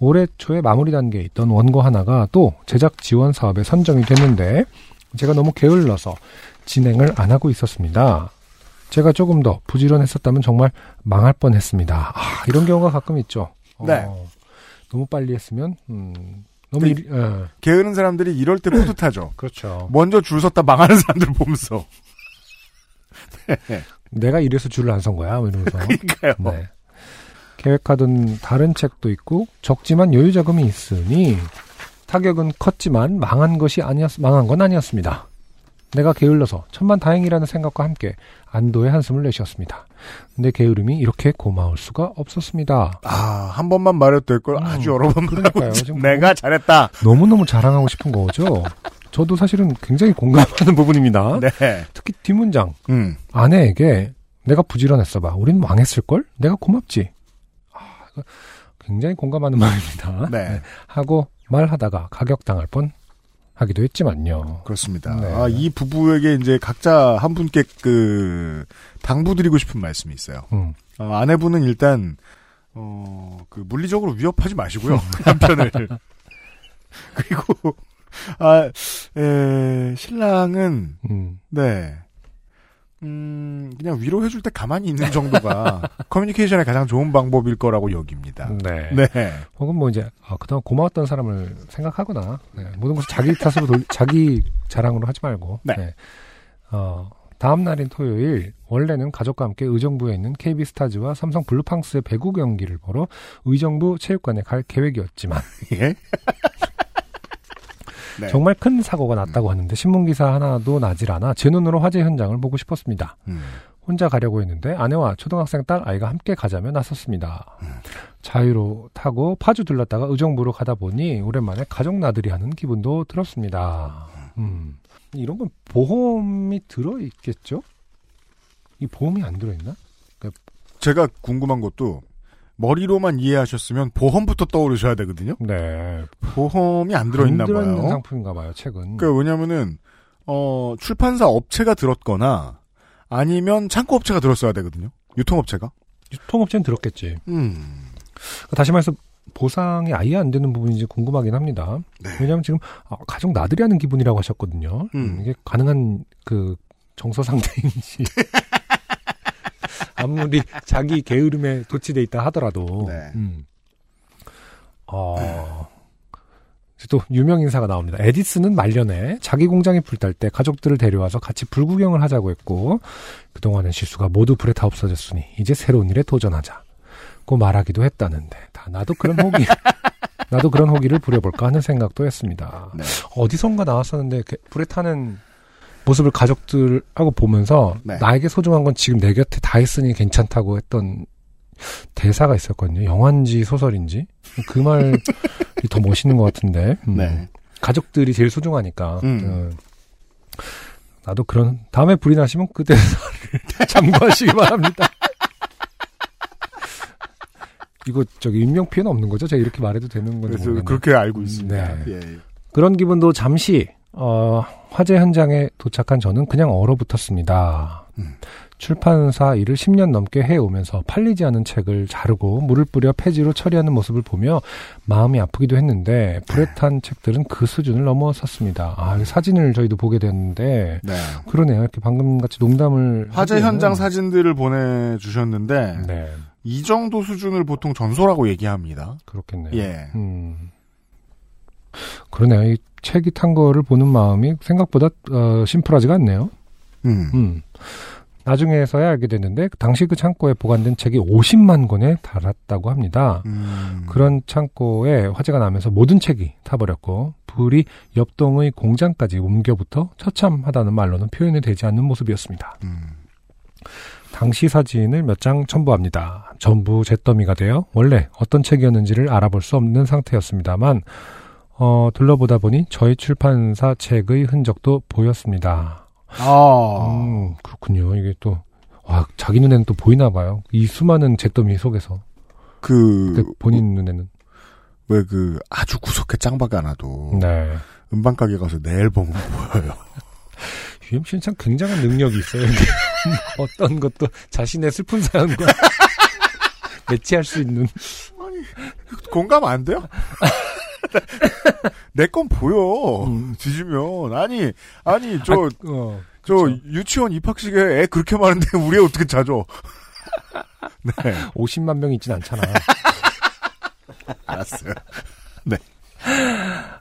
올해 초에 마무리 단계에 있던 원고 하나가 또 제작 지원 사업에 선정이 됐는데 제가 너무 게을러서 진행을 안 하고 있었습니다. 제가 조금 더 부지런했었다면 정말 망할 뻔했습니다. 아, 이런 경우가 가끔 있죠. 네. 어, 너무 빨리 했으면 음, 너무 그- 일, 예, 게으른 사람들이 이럴 때 뿌듯하죠. 그렇죠. 먼저 줄 섰다 망하는 사람들 보면서. 내가 이래서 줄을 안 선 거야, 뭐 이러면서. 그러니까요. 네. 계획하던 다른 책도 있고 적지만 여유 자금이 있으니 타격은 컸지만 망한 것이 아니었 망한 건 아니었습니다. 내가 게을러서 천만 다행이라는 생각과 함께 안도의 한숨을 내쉬었습니다. 내 게으름이 이렇게 고마울 수가 없었습니다. 아, 한 번만 말해도 될걸 음, 아주 여러 번 그러니까요. 지금 내가 잘했다. 너무너무 자랑하고 싶은 거죠. 저도 사실은 굉장히 공감하는 부분입니다. 네. 특히 뒷문장. 음. 아내에게 내가 부지런했어 봐. 우린 망했을걸? 내가 고맙지. 아, 굉장히 공감하는 말입니다. 네. 하고 말하다가 가격당할 뻔 하기도 했지만요. 그렇습니다. 네. 아, 이 부부에게 이제 각자 한 분께 그 당부드리고 싶은 말씀이 있어요. 음. 어, 아내분은 일단 어, 그 물리적으로 위협하지 마시고요. 남편을. 그리고 아, 에, 신랑은 음. 네. 음, 그냥 위로해줄 때 가만히 있는 정도가 커뮤니케이션의 가장 좋은 방법일 거라고 여깁니다. 네. 네. 혹은 뭐 이제 아, 그동안 고마웠던 사람을 생각하거나 네, 모든 것을 자기 탓으로 돌, 자기 자랑으로 하지 말고 네. 어, 다음 날인 토요일 원래는 가족과 함께 의정부에 있는 KB스타즈와 삼성 블루팡스의 배구 경기를 보러 의정부 체육관에 갈 계획이었지만 예. 네. 정말 큰 사고가 났다고 하는데 신문 기사 하나도 나질 않아 제 눈으로 화재 현장을 보고 싶었습니다. 음. 혼자 가려고 했는데 아내와 초등학생 딸 아이가 함께 가자며 나섰습니다. 자유로 타고 파주 들렀다가 의정부로 가다 보니 오랜만에 가족 나들이 하는 기분도 들었습니다. 음. 이런 건 보험이 들어 있겠죠? 이 보험이 안 들어 있나? 제가 궁금한 것도 머리로만 이해하셨으면 보험부터 떠오르셔야 되거든요. 네. 보험이 안 들어있나 안 들어있는 봐요. 상품인가 봐요, 책은. 그러니까 왜냐면은 어 출판사 업체가 들었거나 아니면 창고 업체가 들었어야 되거든요. 유통업체가. 유통업체는 들었겠지. 음. 다시 말해서 보상이 아예 안 되는 부분인지 궁금하긴 합니다. 네. 왜냐하면 지금 아, 가족 나들이 하는 기분이라고 하셨거든요. 음. 이게 가능한 그 정서 상태인지 아무리 자기 게으름에 도취돼 있다 하더라도 네. 음. 어, 또 유명 인사가 나옵니다. 에디슨은 말년에 자기 공장이 불탈 때 가족들을 데려와서 같이 불구경을 하자고 했고 그동안의 실수가 모두 불에 다 없어졌으니 이제 새로운 일에 도전하자고 말하기도 했다는데 다 나도 그런 호기 나도 그런 호기를 부려볼까 하는 생각도 했습니다. 네. 어디선가 나왔었는데 불에 타는 모습을 가족들하고 보면서 네. 나에게 소중한 건 지금 내 곁에 다 있으니 괜찮다고 했던 대사가 있었거든요. 영화인지 소설인지 그 말이 더 멋있는 것 같은데 음. 네. 가족들이 제일 소중하니까 음. 어, 나도 그런 다음에 불이 나시면 그 대사를 참고하시기 바랍니다. 이거 저기 인명 피해는 없는 거죠? 제가 이렇게 말해도 되는 건지 모르겠네요. 그렇게 알고 있습니다. 네. 예. 그런 기분도 잠시 어, 화재 현장에 도착한 저는 그냥 얼어붙었습니다. 음. 출판사 일을 10년 넘게 해오면서 팔리지 않은 책을 자르고 물을 뿌려 폐지로 처리하는 모습을 보며 마음이 아프기도 했는데 불에 탄 책들은 그 수준을 넘어섰습니다. 아, 사진을 저희도 보게 됐는데 네. 그러네요. 이렇게 방금 같이 농담을 화재 하기에는- 현장 사진들을 보내주셨는데 네, 이 정도 수준을 보통 전소라고 얘기합니다. 그렇겠네요. 예. 음. 그러네요. 이 책이 탄 거를 보는 마음이 생각보다 어, 심플하지가 않네요. 음. 음. 나중에서야 알게 됐는데 당시 그 창고에 보관된 책이 50만 권에 달았다고 합니다. 음. 그런 창고에 화재가 나면서 모든 책이 타버렸고 불이 옆동의 공장까지 옮겨부터 처참하다는 말로는 표현이 되지 않는 모습이었습니다. 음. 당시 사진을 몇 장 첨부합니다. 전부 잿더미가 되어 원래 어떤 책이었는지를 알아볼 수 없는 상태였습니다만 어, 둘러보다 보니 저희 출판사 책의 흔적도 보였습니다. 아. 음, 그렇군요. 이게 또, 와, 자기 눈에는 또 보이나 봐요. 이 수많은 잿더미 속에서. 그, 근데 본인 눈에는. 왜 그, 아주 구석에 짱박이 하나도. 네. 음반가게 가서 내 앨범은 보여요. UMC는 참 굉장한 능력이 있어요. 어떤 것도 자신의 슬픈 사연과 매치할 수 있는. 공감 안 돼요? 내 건 보여. 음. 뒤지면. 아니, 아니, 저, 아, 어, 저, 그쵸. 유치원 입학식에 애 그렇게 많은데 우리 애 어떻게 자줘? 네. 50만 명 있진 않잖아. 알았어요.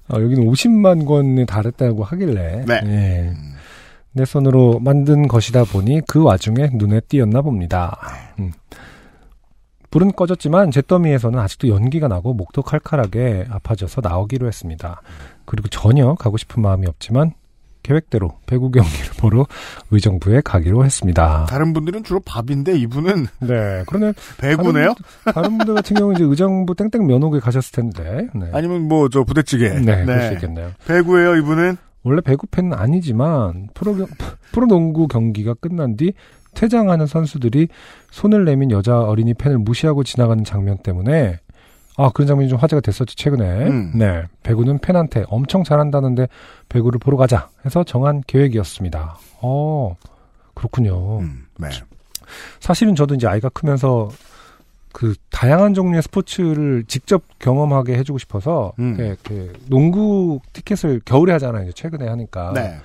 어, 여기는 50만 권에 달했다고 하길래. 네. 예. 내 손으로 만든 것이다 보니 그 와중에 눈에 띄었나 봅니다. 음. 불은 꺼졌지만 잿더미에서는 아직도 연기가 나고 목도 칼칼하게 아파져서 나오기로 했습니다. 그리고 전혀 가고 싶은 마음이 없지만 계획대로 배구 경기를 보러 의정부에 가기로 했습니다. 다른 분들은 주로 밥인데 이분은 네, 그러네. 배구네요? 다른 분들 같은 경우는 이제 의정부 땡땡 면옥에 가셨을 텐데. 네. 아니면 뭐 저 부대찌개. 네, 그럴 수 있겠네요. 배구예요 이분은? 원래 배구 팬은 아니지만 프로 프로농구 경기가 끝난 뒤 퇴장하는 선수들이 손을 내민 여자 어린이 팬을 무시하고 지나가는 장면 때문에 아, 그런 장면이 좀 화제가 됐었죠, 최근에. 음. 네. 배구는 팬한테 엄청 잘한다는데 배구를 보러 가자 해서 정한 계획이었습니다. 어, 그렇군요. 음, 네. 사실은 저도 이제 아이가 크면서 그 다양한 종류의 스포츠를 직접 경험하게 해주고 싶어서 음. 그, 그 농구 티켓을 겨울에 하잖아요. 이제 최근에 하니까 네.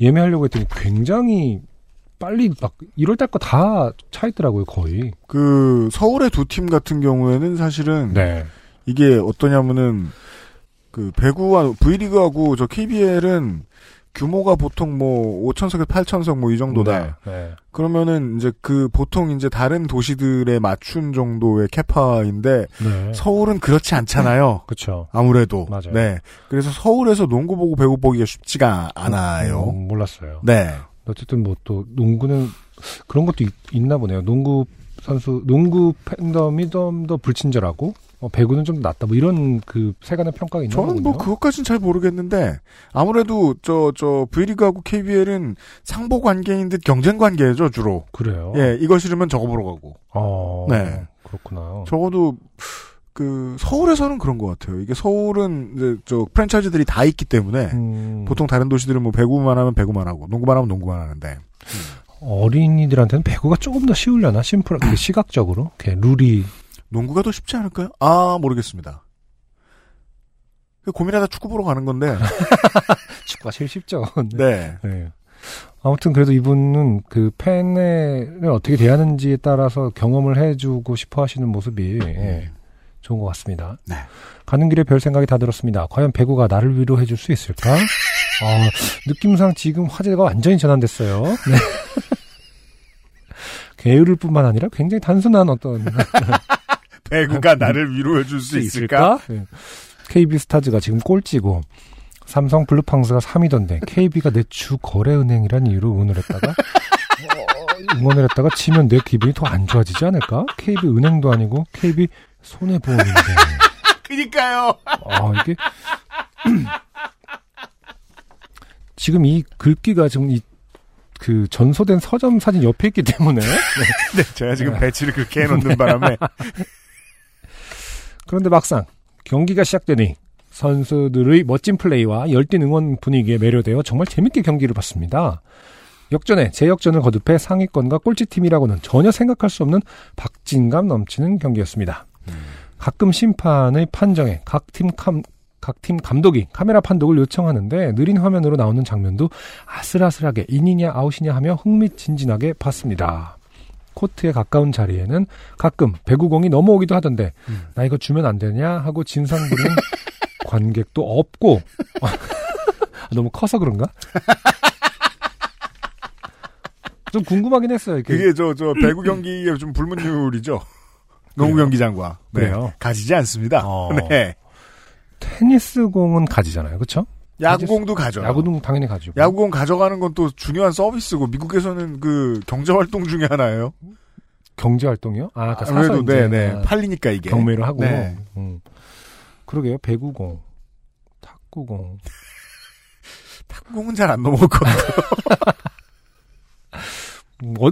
예매하려고 했더니 굉장히 빨리 막 1월 달거다 차 있더라고요, 거의. 그 서울의 두 팀 같은 경우에는 사실은 네. 이게 어떠냐면은 그 배구와 V리그하고 저 KBL은 규모가 보통 뭐 5천석에서 8천석 뭐 이 정도다. 네. 네. 그러면은 이제 그 보통 이제 다른 도시들에 맞춘 정도의 캐파인데 네. 서울은 그렇지 않잖아요. 그렇죠. 아무래도. 맞아요. 네. 그래서 서울에서 농구 보고 배구 보기가 쉽지가 않아요. 음, 몰랐어요. 네. 어쨌든 뭐 또 농구는 그런 것도 있, 나 보네요. 농구 선수 농구 팬덤이 좀 더 불친절하고 어, 배구는 좀 낫다. 뭐 이런 그 세간의 평가가 있는 저는 거군요. 뭐 그것까진 잘 모르겠는데 아무래도 저 저 V리그하고 KBL은 상보 관계인 듯 경쟁 관계죠 주로. 그래요. 예, 이거 싫으면 저거 보러 가고. 어, 네. 그렇구나. 적어도 그 서울에서는 그런 것 같아요. 이게 서울은 이제 저 프랜차이즈들이 다 있기 때문에 음, 보통 다른 도시들은 뭐 배구만 하면 배구만 하고 농구만 하면 농구만 하는데 어린이들한테는 배구가 조금 더 쉬우려나 심플 그 시각적으로 이렇게 룰이 농구가 더 쉽지 않을까요? 아 모르겠습니다. 그 고민하다 축구 보러 가는 건데. 축구가 제일 쉽죠. 네. 네. 아무튼 그래도 이분은 그 팬을 어떻게 대하는지에 따라서 경험을 해주고 싶어 하시는 모습이 예, 좋은 것 같습니다. 네. 가는 길에 별 생각이 다 들었습니다. 과연 배구가 나를 위로해 줄 수 있을까? 아, 느낌상 지금 화제가 완전히 전환됐어요. 네. 게으를 뿐만 아니라 굉장히 단순한 어떤 배구가 나를 위로해 줄 수 있을까? 네. KB 스타즈가 지금 꼴찌고 삼성 블루팡스가 3위던데 KB가 내 주 거래은행이라는 이유로 응원을 했다가 어, 응원을 했다가 지면 내 기분이 더 안 좋아지지 않을까? KB 은행도 아니고 KB 손해보험인데 그니까요. 아 이게 지금 이 글귀가 지금 이 그 전소된 서점 사진 옆에 있기 때문에 네, 제가 지금 배치를 그렇게 해놓는 바람에 그런데 막상 경기가 시작되니 선수들의 멋진 플레이와 열띤 응원 분위기에 매료되어 정말 재밌게 경기를 봤습니다. 역전에 재역전을 거듭해 상위권과 꼴찌팀이라고는 전혀 생각할 수 없는 박진감 넘치는 경기였습니다. 가끔 심판의 판정에 각팀 각팀 감독이 카메라 판독을 요청하는데 느린 화면으로 나오는 장면도 아슬아슬하게 인이냐 아웃이냐 하며 흥미진진하게 봤습니다. 코트에 가까운 자리에는 가끔 배구공이 넘어오기도 하던데 나 이거 주면 안 되냐 하고 진상 부리는 관객도 없고 너무 커서 그런가? 좀 궁금하긴 했어요. 이게 그게 저 저 배구 경기의 좀 불문율이죠. 농구 경기장과 네, 그래요? 가지지 않습니다. 어. 네. 테니스 공은 가지잖아요, 그렇죠? 야구공도 가죠. 야구도 당연히 가지고. 야구공 가져가는 건 또 중요한 서비스고 미국에서는 그 경제 활동 중에 하나예요. 경제 활동이요? 아, 그러니까 아무래도 이제 네네 아, 팔리니까 이게 경매를 하고. 네. 음. 그러게요. 배구공, 탁구공. 탁구공은 잘 안 넘어올 것 같아요. 음, 어,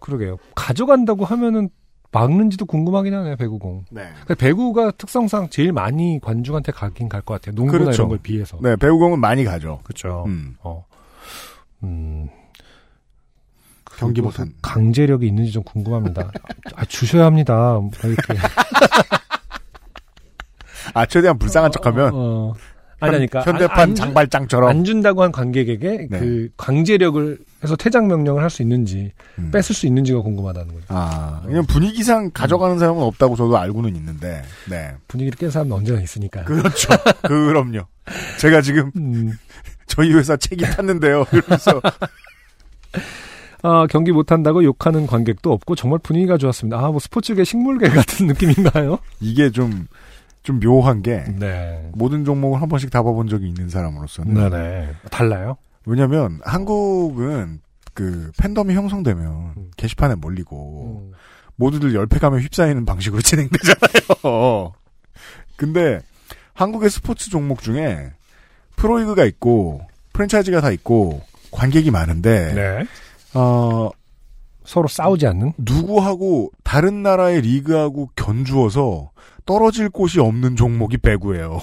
그러게요. 가져간다고 하면은 막는지도 궁금하긴 하네요, 배구공. 네. 근데 배구가 특성상 제일 많이 관중한테 가긴 갈 것 같아요. 농구나 그렇죠. 이런 걸 비해서. 네, 배구공은 많이 가죠. 그렇죠. 음. 어. 음. 경기보단. 그것도 강제력이 있는지 좀 궁금합니다. 아, 주셔야 합니다. 뭐 이렇게. 아, 최대한 불쌍한 척하면 어. 아니, 그러니까. 현대판 안, 장발장처럼 안 준다고 한 관객에게 네. 그 강제력을 해서 퇴장 명령을 할 수 있는지 음. 뺏을 수 있는지가 궁금하다는 거죠. 아, 그냥 분위기상 가져가는 사람은 없다고 저도 알고는 있는데, 네. 분위기를 깬 사람은 언제나 있으니까. 그렇죠. 그럼요. 제가 지금 음. 저희 회사 책이 탔는데요. 이러면서. 아, 경기 못한다고 욕하는 관객도 없고 정말 분위기가 좋았습니다. 아, 뭐 스포츠계 식물계 같은 느낌인가요? 이게 좀, 좀 묘한 게, 네. 모든 종목을 한 번씩 다 봐본 적이 있는 사람으로서는. 네네. 달라요? 왜냐면, 한국은 그 팬덤이 형성되면 음. 게시판에 몰리고, 음. 모두들 열패감에 휩싸이는 방식으로 진행되잖아요. 근데 한국의 스포츠 종목 중에 프로리그가 있고 프랜차이즈가 다 있고 관객이 많은데 네. 어 서로 싸우지 않는? 누구하고 다른 나라의 리그하고 견주어서 떨어질 곳이 없는 종목이 배구예요.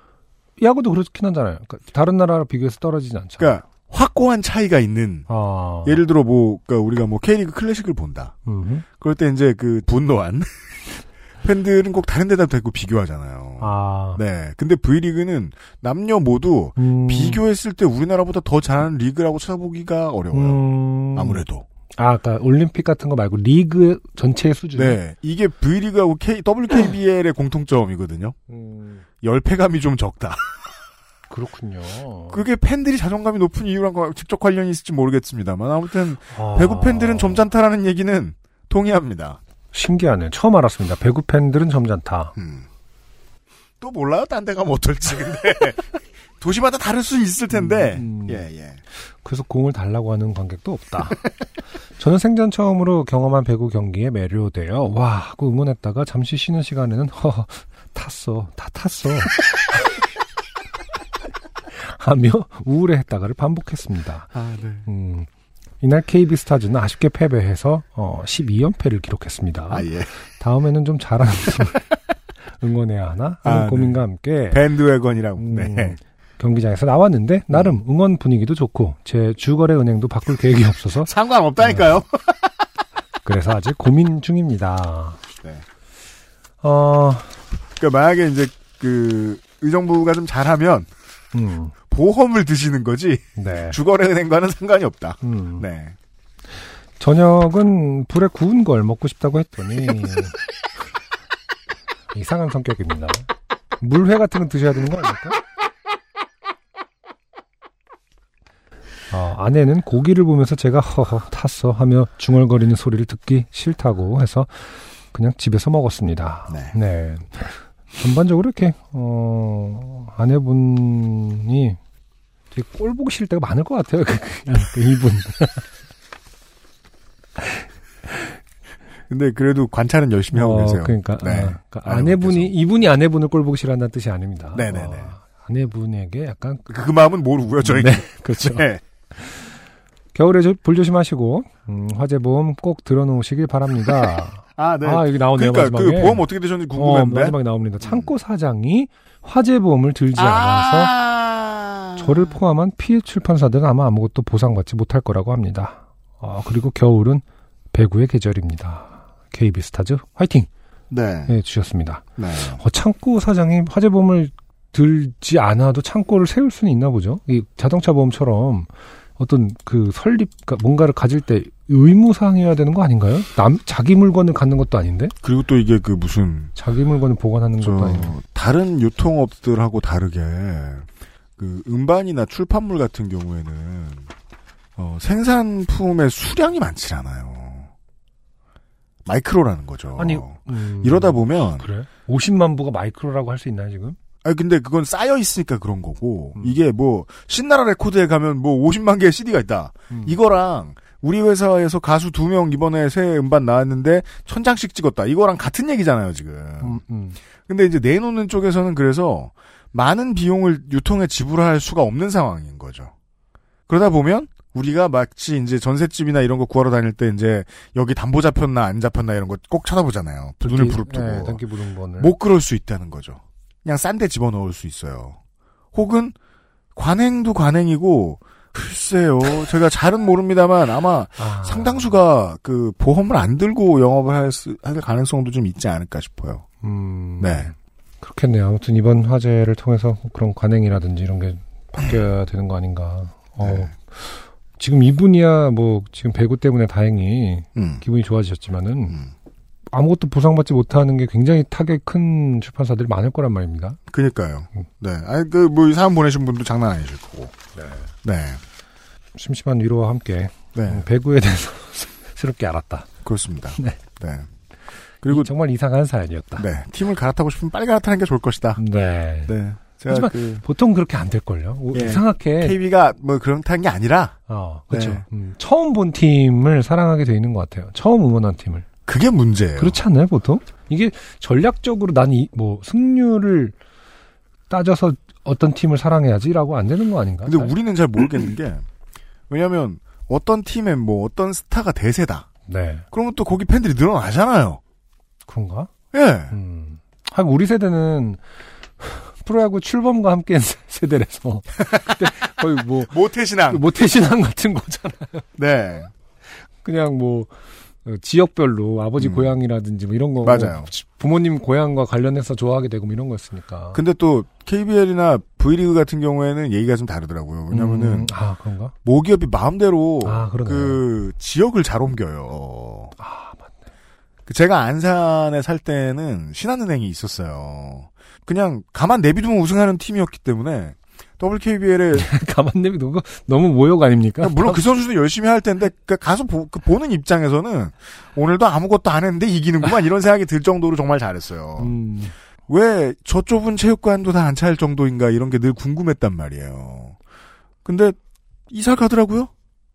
야구도 그렇긴 하잖아요. 그러니까 다른 나라랑 비교해서 떨어지지 않죠. 그러니까 확고한 차이가 있는 아. 예를 들어 뭐 그러니까 우리가 뭐 K리그 클래식을 본다. 음. 그럴 때 이제 그 분노한 팬들은 꼭 다른 데다 대고 비교하잖아요. 아. 네. 근데 V리그는 남녀 모두 음. 비교했을 때 우리나라보다 더 잘하는 리그라고 찾아보기가 어려워요. 음. 아무래도. 아, 그러니까 올림픽 같은 거 말고 리그 전체의 수준. 네. 이게 V리그하고 K, WKBL의 공통점이거든요. 음. 열패감이 좀 적다. 그렇군요. 그게 팬들이 자존감이 높은 이유랑 과- 직접 관련이 있을지 모르겠습니다만 아무튼 아. 배구 팬들은 점잖다라는 얘기는 동의합니다. 신기하네. 처음 알았습니다. 배구 팬들은 점잖다. 음. 또 몰라요. 딴 데 가면 어떨지. 근데 도시마다 다를 수 있을 텐데. 음, 음. 예, 예. 그래서 공을 달라고 하는 관객도 없다. 저는 생전 처음으로 경험한 배구 경기에 매료되어 와 하고 응원했다가 잠시 쉬는 시간에는 허 탔어 다 탔어 하며 우울해했다가를 반복했습니다. 아, 네. 음, 이날 KB 스타즈는 아쉽게 패배해서 어, 12연패를 기록했습니다. 아, 예. 다음에는 좀 잘하는 팀을 응원해야 하나 하는 아, 네. 고민과 함께 밴드웨건이라고. 음, 네. 경기장에서 나왔는데 나름 응원 분위기도 좋고 제 주거래 은행도 바꿀 계획이 없어서 상관없다니까요. 그래서 아직 고민 중입니다. 네. 어, 그러니까 만약에 이제 그 의정부가 좀 잘하면 음, 보험을 드시는 거지 네. 주거래 은행과는 상관이 없다. 음. 네. 저녁은 불에 구운 걸 먹고 싶다고 했더니 이상한 성격입니다. 물회 같은 거 드셔야 되는 거 아닙니까? 어, 아내는 고기를 보면서 제가 허허 탔어 하며 중얼거리는 소리를 듣기 싫다고 해서 그냥 집에서 먹었습니다. 네. 전반적으로 이렇게 어, 아내분이 되게 꼴 보기 싫을 때가 많을 것 같아요. 그, 그 이분. 근데 그래도 관찰은 열심히 하고 어, 계세요. 그러니까, 네. 아, 그러니까. 아내분이 이분이 아내분을 꼴 보기 싫어한다는 뜻이 아닙니다. 네네네. 어, 아내분에게 약간 그, 그 마음은 모르고요, 저희. 네, 그렇죠. 네. 겨울에 조- 불 조심하시고 음, 화재 보험 꼭 들어놓으시길 바랍니다. 아, 네. 아 여기 나오네요 그러니까 마지막에. 그 보험 어떻게 되셨는지 어, 궁금한데. 마지막에 나옵니다. 창고 사장이 화재 보험을 들지 않아서 아~ 저를 포함한 피해 출판사들은 아마 아무것도 보상받지 못할 거라고 합니다. 아, 그리고 겨울은 배구의 계절입니다. KB 스타즈 화이팅! 네. 해 주셨습니다. 네. 어, 창고 사장이 화재 보험을 들지 않아도 창고를 세울 수는 있나 보죠. 이 자동차 보험처럼 어떤 그 설립, 그러니까 뭔가를 가질 때 의무사항이어야 되는 거 아닌가요? 남, 자기 물건을 갖는 것도 아닌데? 그리고 또 이게 그 무슨 자기 물건을 보관하는 것도 저 아닌데. 다른 유통업들하고 다르게 그 음반이나 출판물 같은 경우에는 어, 생산품의 수량이 많지 않아요. 마이크로라는 거죠. 아니, 음, 이러다 보면 그래? 50만 부가 마이크로라고 할 수 있나요, 지금? 아니 근데 그건 쌓여 있으니까 그런 거고 음. 이게 뭐 신나라 레코드에 가면 뭐 50만 개의 CD가 있다. 음. 이거랑 우리 회사에서 가수 두 명 이번에 새 음반 나왔는데 천 장씩 찍었다. 이거랑 같은 얘기잖아요 지금. 음, 음. 근데 이제 내놓는 쪽에서는 그래서 많은 비용을 유통에 지불할 수가 없는 상황인 거죠. 그러다 보면 우리가 마치 이제 전셋집이나 이런 거 구하러 다닐 때 이제 여기 담보 잡혔나 안 잡혔나 이런 거 꼭 찾아보잖아요. 눈을 부릅뜨고. 네, 등기 부등본을. 못 그럴 수 있다는 거죠. 그냥 싼 데 집어넣을 수 있어요. 혹은 관행도 관행이고 글쎄요. 제가 잘은 모릅니다만 아마 아, 상당수가 그 보험을 안 들고 영업을 할, 수, 할 가능성도 좀 있지 않을까 싶어요. 음, 네. 그렇겠네요. 아무튼 이번 화재를 통해서 그런 관행이라든지 이런 게 바뀌어야 되는 거 아닌가. 어, 네. 지금 이분이야 뭐 지금 배구 때문에 다행히 음. 기분이 좋아지셨지만은 음. 아무것도 보상받지 못하는 게 굉장히 타격 큰 출판사들이 많을 거란 말입니다. 그니까요. 음. 네. 아니, 그, 뭐, 이 사연 보내신 분도 장난 아니실 거고. 네. 심심한 위로와 함께 네. 음, 배구에 대해서 새롭게 알았다. 그렇습니다. 네. 네. 그리고, 이 정말 이상한 사연이었다. 네. 팀을 갈아타고 싶으면 빨리 갈아타는 게 좋을 것이다. 네. 네. 제가 하지만 그, 보통 그렇게 안 될걸요. 오, 예. 이상하게 KB가 뭐 그렇다는 게 아니라, 어, 그렇죠. 네. 음, 처음 본 팀을 사랑하게 돼 있는 것 같아요. 처음 응원한 팀을. 그게 문제예요. 그렇지 않나요, 보통? 이게 전략적으로 난 이, 뭐, 승률을 따져서 어떤 팀을 사랑해야지라고 안 되는 거 아닌가? 근데 우리는 잘 모르겠는 게, 왜냐면, 어떤 팀에 뭐, 어떤 스타가 대세다. 네. 그러면 또 거기 팬들이 늘어나잖아요. 그런가? 예. 음. 하긴 우리 세대는 프로야구 출범과 함께 세대라서 그때 거의 뭐 모태신앙. 모태신앙 같은 거잖아요. 네. 그냥 뭐 어, 지역별로 아버지 음. 고향이라든지 뭐 이런 거 맞아요. 부모님 고향과 관련해서 좋아하게 되고 뭐 이런 거였으니까. 근데 또 KBL이나 V리그 같은 경우에는 얘기가 좀 다르더라고요. 왜냐면은 음, 아 그런가? 모기업이 마음대로 아. 그 지역을 잘 옮겨요. 아 맞네. 그 제가 안산에 살 때는 신한은행이 있었어요. 그냥 가만 내비두면 우승하는 팀이었기 때문에 WKBL에 가만 내비도 거 너무 모욕 아닙니까? 물론 그 선수도 열심히 할 텐데 그 가서 보, 그 보는 입장에서는 오늘도 아무것도 안 했는데 이기는구만 이런 생각이 들 정도로 정말 잘했어요. 음, 왜저 좁은 체육관도 다 안 찰 정도인가 이런 게 늘 궁금했단 말이에요. 근데 이사 가더라고요.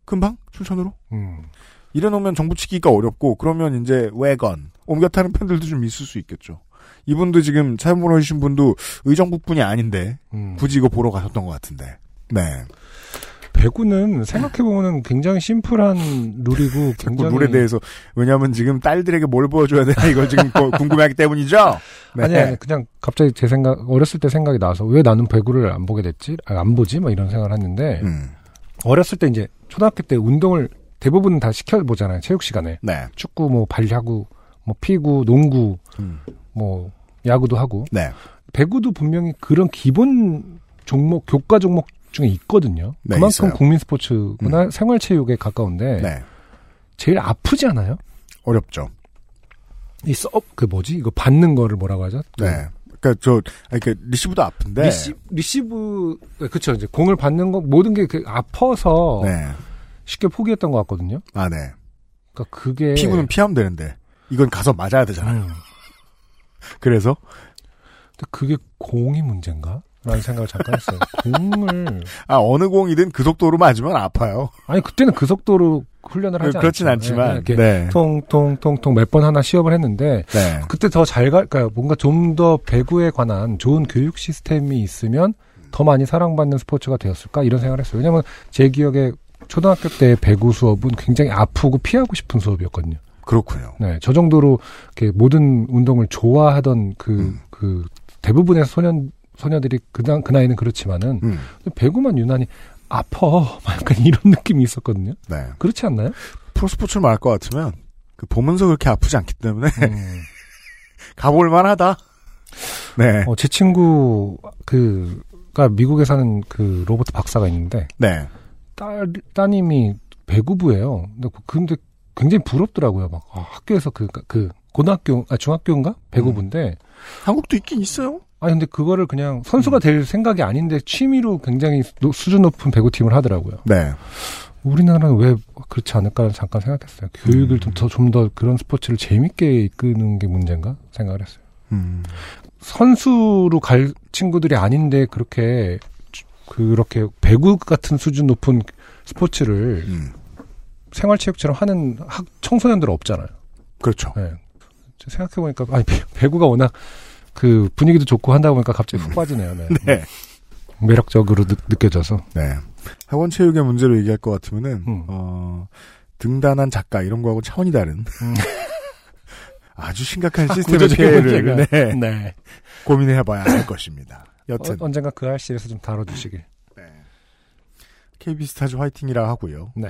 금방 춘천으로. 음. 이래놓으면 정부 치기가 어렵고 그러면 이제 외건 옮겨 타는 팬들도 좀 있을 수 있겠죠. 이분도 지금 사연 보내주신 분도 의정부뿐이 아닌데 음. 굳이 이거 보러 가셨던 것 같은데. 네. 배구는 생각해보면 굉장히 심플한 룰이고 자꾸 굉장히 룰에 대해서 왜냐하면 지금 딸들에게 뭘 보여줘야 되나 이걸 지금 거- 궁금해하기 때문이죠. 네. 아니, 아니, 그냥 갑자기 제 생각, 어렸을 때 생각이 나서 왜 나는 배구를 안 보게 됐지? 아, 안 보지? 막 이런 생각을 했는데, 음. 어렸을 때 이제 초등학교 때 운동을 대부분 다 시켜 보잖아요. 체육 시간에. 네. 축구, 뭐, 발야구, 뭐, 피구, 농구, 음. 뭐, 야구도 하고. 네. 배구도 분명히 그런 기본 종목, 교과 종목 중에 있거든요. 네, 그만큼 있어요. 국민 스포츠구나 생활체육에 가까운데, 네. 제일 아프지 않아요? 어렵죠. 이 서, 그 뭐지? 이거 받는 거를 뭐라고 하죠? 네. 그러니까 저 아니 그 리시브도 아픈데. 리시, 리시브, 그쵸, 이제 공을 받는 거, 모든 게 그 아파서 네. 쉽게 포기했던 것 같거든요. 아 네. 그러니까 그게. 피부는 피하면 되는데 이건 가서 맞아야 되잖아요. 음. 그래서 근데 그게 공이 문제인가? 라는 생각을 잠깐 했어요. 공을. 아 어느 공이든 그 속도로 맞으면 아파요. 아니, 그때는 그 속도로 훈련을 하지 그렇진 않죠. 않지만. 네, 이렇게 네. 통통통통 몇 번 하나 시험을 했는데, 네. 그때 더 잘 갈, 그러니까 뭔가 좀 더 배구에 관한 좋은 교육 시스템이 있으면 더 많이 사랑받는 스포츠가 되었을까? 이런 생각을 했어요. 왜냐면 제 기억에 초등학교 때 배구 수업은 굉장히 아프고 피하고 싶은 수업이었거든요. 그렇군요. 네, 저 정도로 이렇게 모든 운동을 좋아하던 그, 음. 그 대부분의 소년, 소녀들이 그, 나- 그 나이는 그렇지만은 음. 배구만 유난히 아파. 막 약간 이런 느낌이 있었거든요. 네. 그렇지 않나요? 프로스포츠를 말할 것 같으면 그 보면서 그렇게 아프지 않기 때문에 음. 가볼 만하다. 네. 어, 제 친구 그가 미국에 사는 그 로버트 박사가 있는데 네. 딸 따님이 배구부예요. 근데 그- 근데 굉장히 부럽더라고요. 막 아, 학교에서 그 그 고등학교 아 중학교인가 배구부인데 한국도 있긴 있어요. 아 근데 그거를 그냥 음. 선수가 될 생각이 아닌데 취미로 굉장히 노- 수준 높은 배구팀을 하더라고요. 네. 우리나라는 왜 그렇지 않을까 잠깐 생각했어요. 교육을 좀더 좀 더 그런 스포츠를 재밌게 이끄는 게 문제인가 생각을 했어요. 음. 선수로 갈 친구들이 아닌데 그렇게 주- 그렇게 배구 같은 수준 높은 스포츠를 음. 생활체육처럼 하는 학 청소년들은 없잖아요. 그렇죠. 네. 생각해 보니까 아니 배- 배구가 워낙 그 분위기도 좋고 한다 보니까 갑자기 훅 빠지네요. 네. 네. 매력적으로 느, 느껴져서. 네. 학원 체육의 문제로 얘기할 것 같으면은 음. 어, 등단한 작가 이런 거하고 차원이 다른 음. 아주 심각한 시스템의 구조적인 폐해를 문제가. 네, 네. 고민해봐야 할 것입니다. 여튼 어, 언젠가 그 알실에서 좀 다뤄주시길. 네. KB 스타즈 화이팅이라 하고요. 네.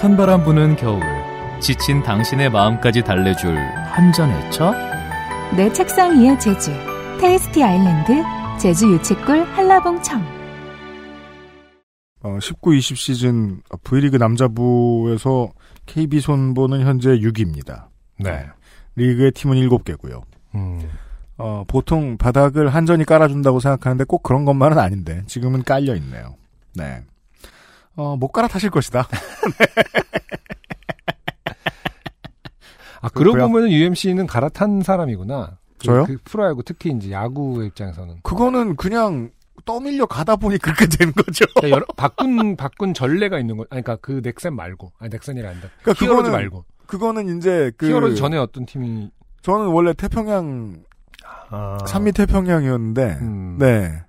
찬바람 부는 겨울 지친 당신의 마음까지 달래줄 한 잔의 차? 내 책상 위의 제주. Tasty Island 제주 유채꿀 한라봉 청. 어, 19, 20 시즌 V리그 남자부에서 KB 손보는 현재 6위입니다. 네. 리그의 팀은 7개고요. 음. 어, 보통 바닥을 한전이 깔아준다고 생각하는데 꼭 그런 것만은 아닌데 지금은 깔려 있네요. 네. 어, 못 갈아타실 것이다. 아, 그러고 그렇고요. 보면 UMC는 갈아탄 사람이구나. 그- 저요? 그 프로야구 특히 이제 야구의 입장에서는. 그거는 그냥 떠밀려 가다 보니 그렇게 된 거죠. 그러니까 여러, 바꾼, 바꾼 전례가 있는 거, 아니, 그니까 그 넥센 말고. 아니, 넥센이 아니다. 그러니까 히어로즈 그거는- 말고. 그거는 이제 그 히어로즈 전에 어떤 팀이. 저는 원래 태평양 아. 삼미 태평양이었는데 음. 네.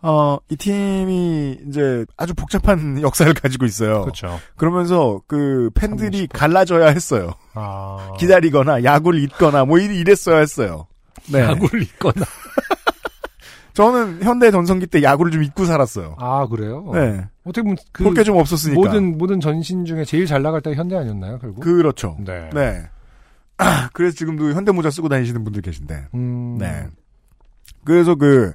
어, 이 팀이 이제 아주 복잡한 역사를 가지고 있어요. 그렇죠. 그러면서 그 팬들이. 갈라져야 했어요. 아. 기다리거나 야구를 잊거나 뭐 이- 이랬어야 했어요. 네. 야구를 잊거나. 저는 현대 전성기 때 야구를 좀 잊고 살았어요. 아, 그래요? 네. 어떻게 보면 그 볼게 좀 없었으니까. 모든, 모든 전신 중에 제일 잘 나갈 때가 현대 아니었나요, 결국? 그렇죠. 네. 네. 아, 그래서 지금도 현대 모자 쓰고 다니시는 분들 계신데. 음. 네. 그래서 그,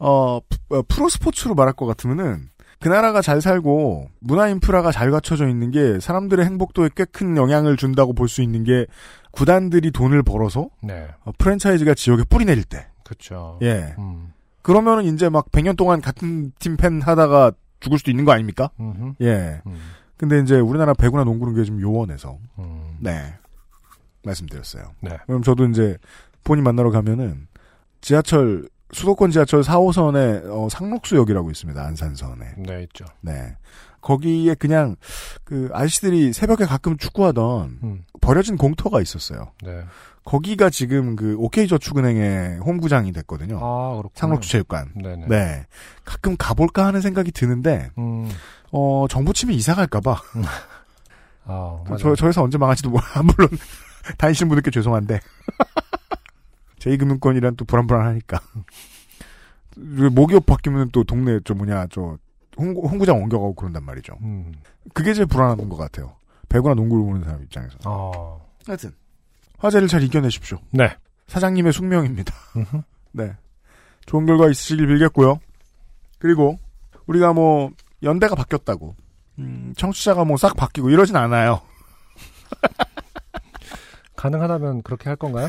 어, 프- 어, 프로 스포츠로 말할 것 같으면은, 그 나라가 잘 살고, 문화 인프라가 잘 갖춰져 있는 게, 사람들의 행복도에 꽤 큰 영향을 준다고 볼 수 있는 게, 구단들이 돈을 벌어서, 네. 어, 프랜차이즈가 지역에 뿌리 내릴 때. 그렇죠. 예. 음. 그러면은 이제 막 100년 동안 같은 팀 팬 하다가 죽을 수도 있는 거 아닙니까? 음흠. 예. 음. 근데 이제 우리나라 배구나 농구는 게 좀 요원해서, 음. 네. 말씀드렸어요. 네. 그럼 저도 이제 본인 만나러 가면은 지하철 수도권 지하철 4호선에 어, 상록수역이라고 있습니다. 안산선에. 네, 있죠. 네. 거기에 그냥 그 아저씨들이 새벽에 가끔 축구하던 음. 버려진 공터가 있었어요. 네. 거기가 지금 그 OK저축은행의 홈구장이 됐거든요. 아. 상록주체육관. 네네. 네. 가끔 가볼까 하는 생각이 드는데 음. 어 정부 치면 이사 갈까봐. 아, 맞아요. 저, 저 회사 언제 망할지도 몰라. 물론 다니시는 분들께 죄송한데 제2금융권이란 또 불안불안하니까 모기업 바뀌면 또 동네 저 뭐냐 저 홍구, 홍구장 옮겨가고 그런단 말이죠. 음. 그게 제일 불안한 것 같아요. 배구나 농구를 보는 사람 입장에서. 아. 하여튼 화제를 잘 이겨내십시오. 네. 사장님의 숙명입니다. 네. 좋은 결과 있으시길 빌겠고요. 그리고 우리가 뭐 연대가 바뀌었다고 음, 청취자가 뭐 싹 바뀌고 이러진 않아요. 가능하다면 그렇게 할 건가요?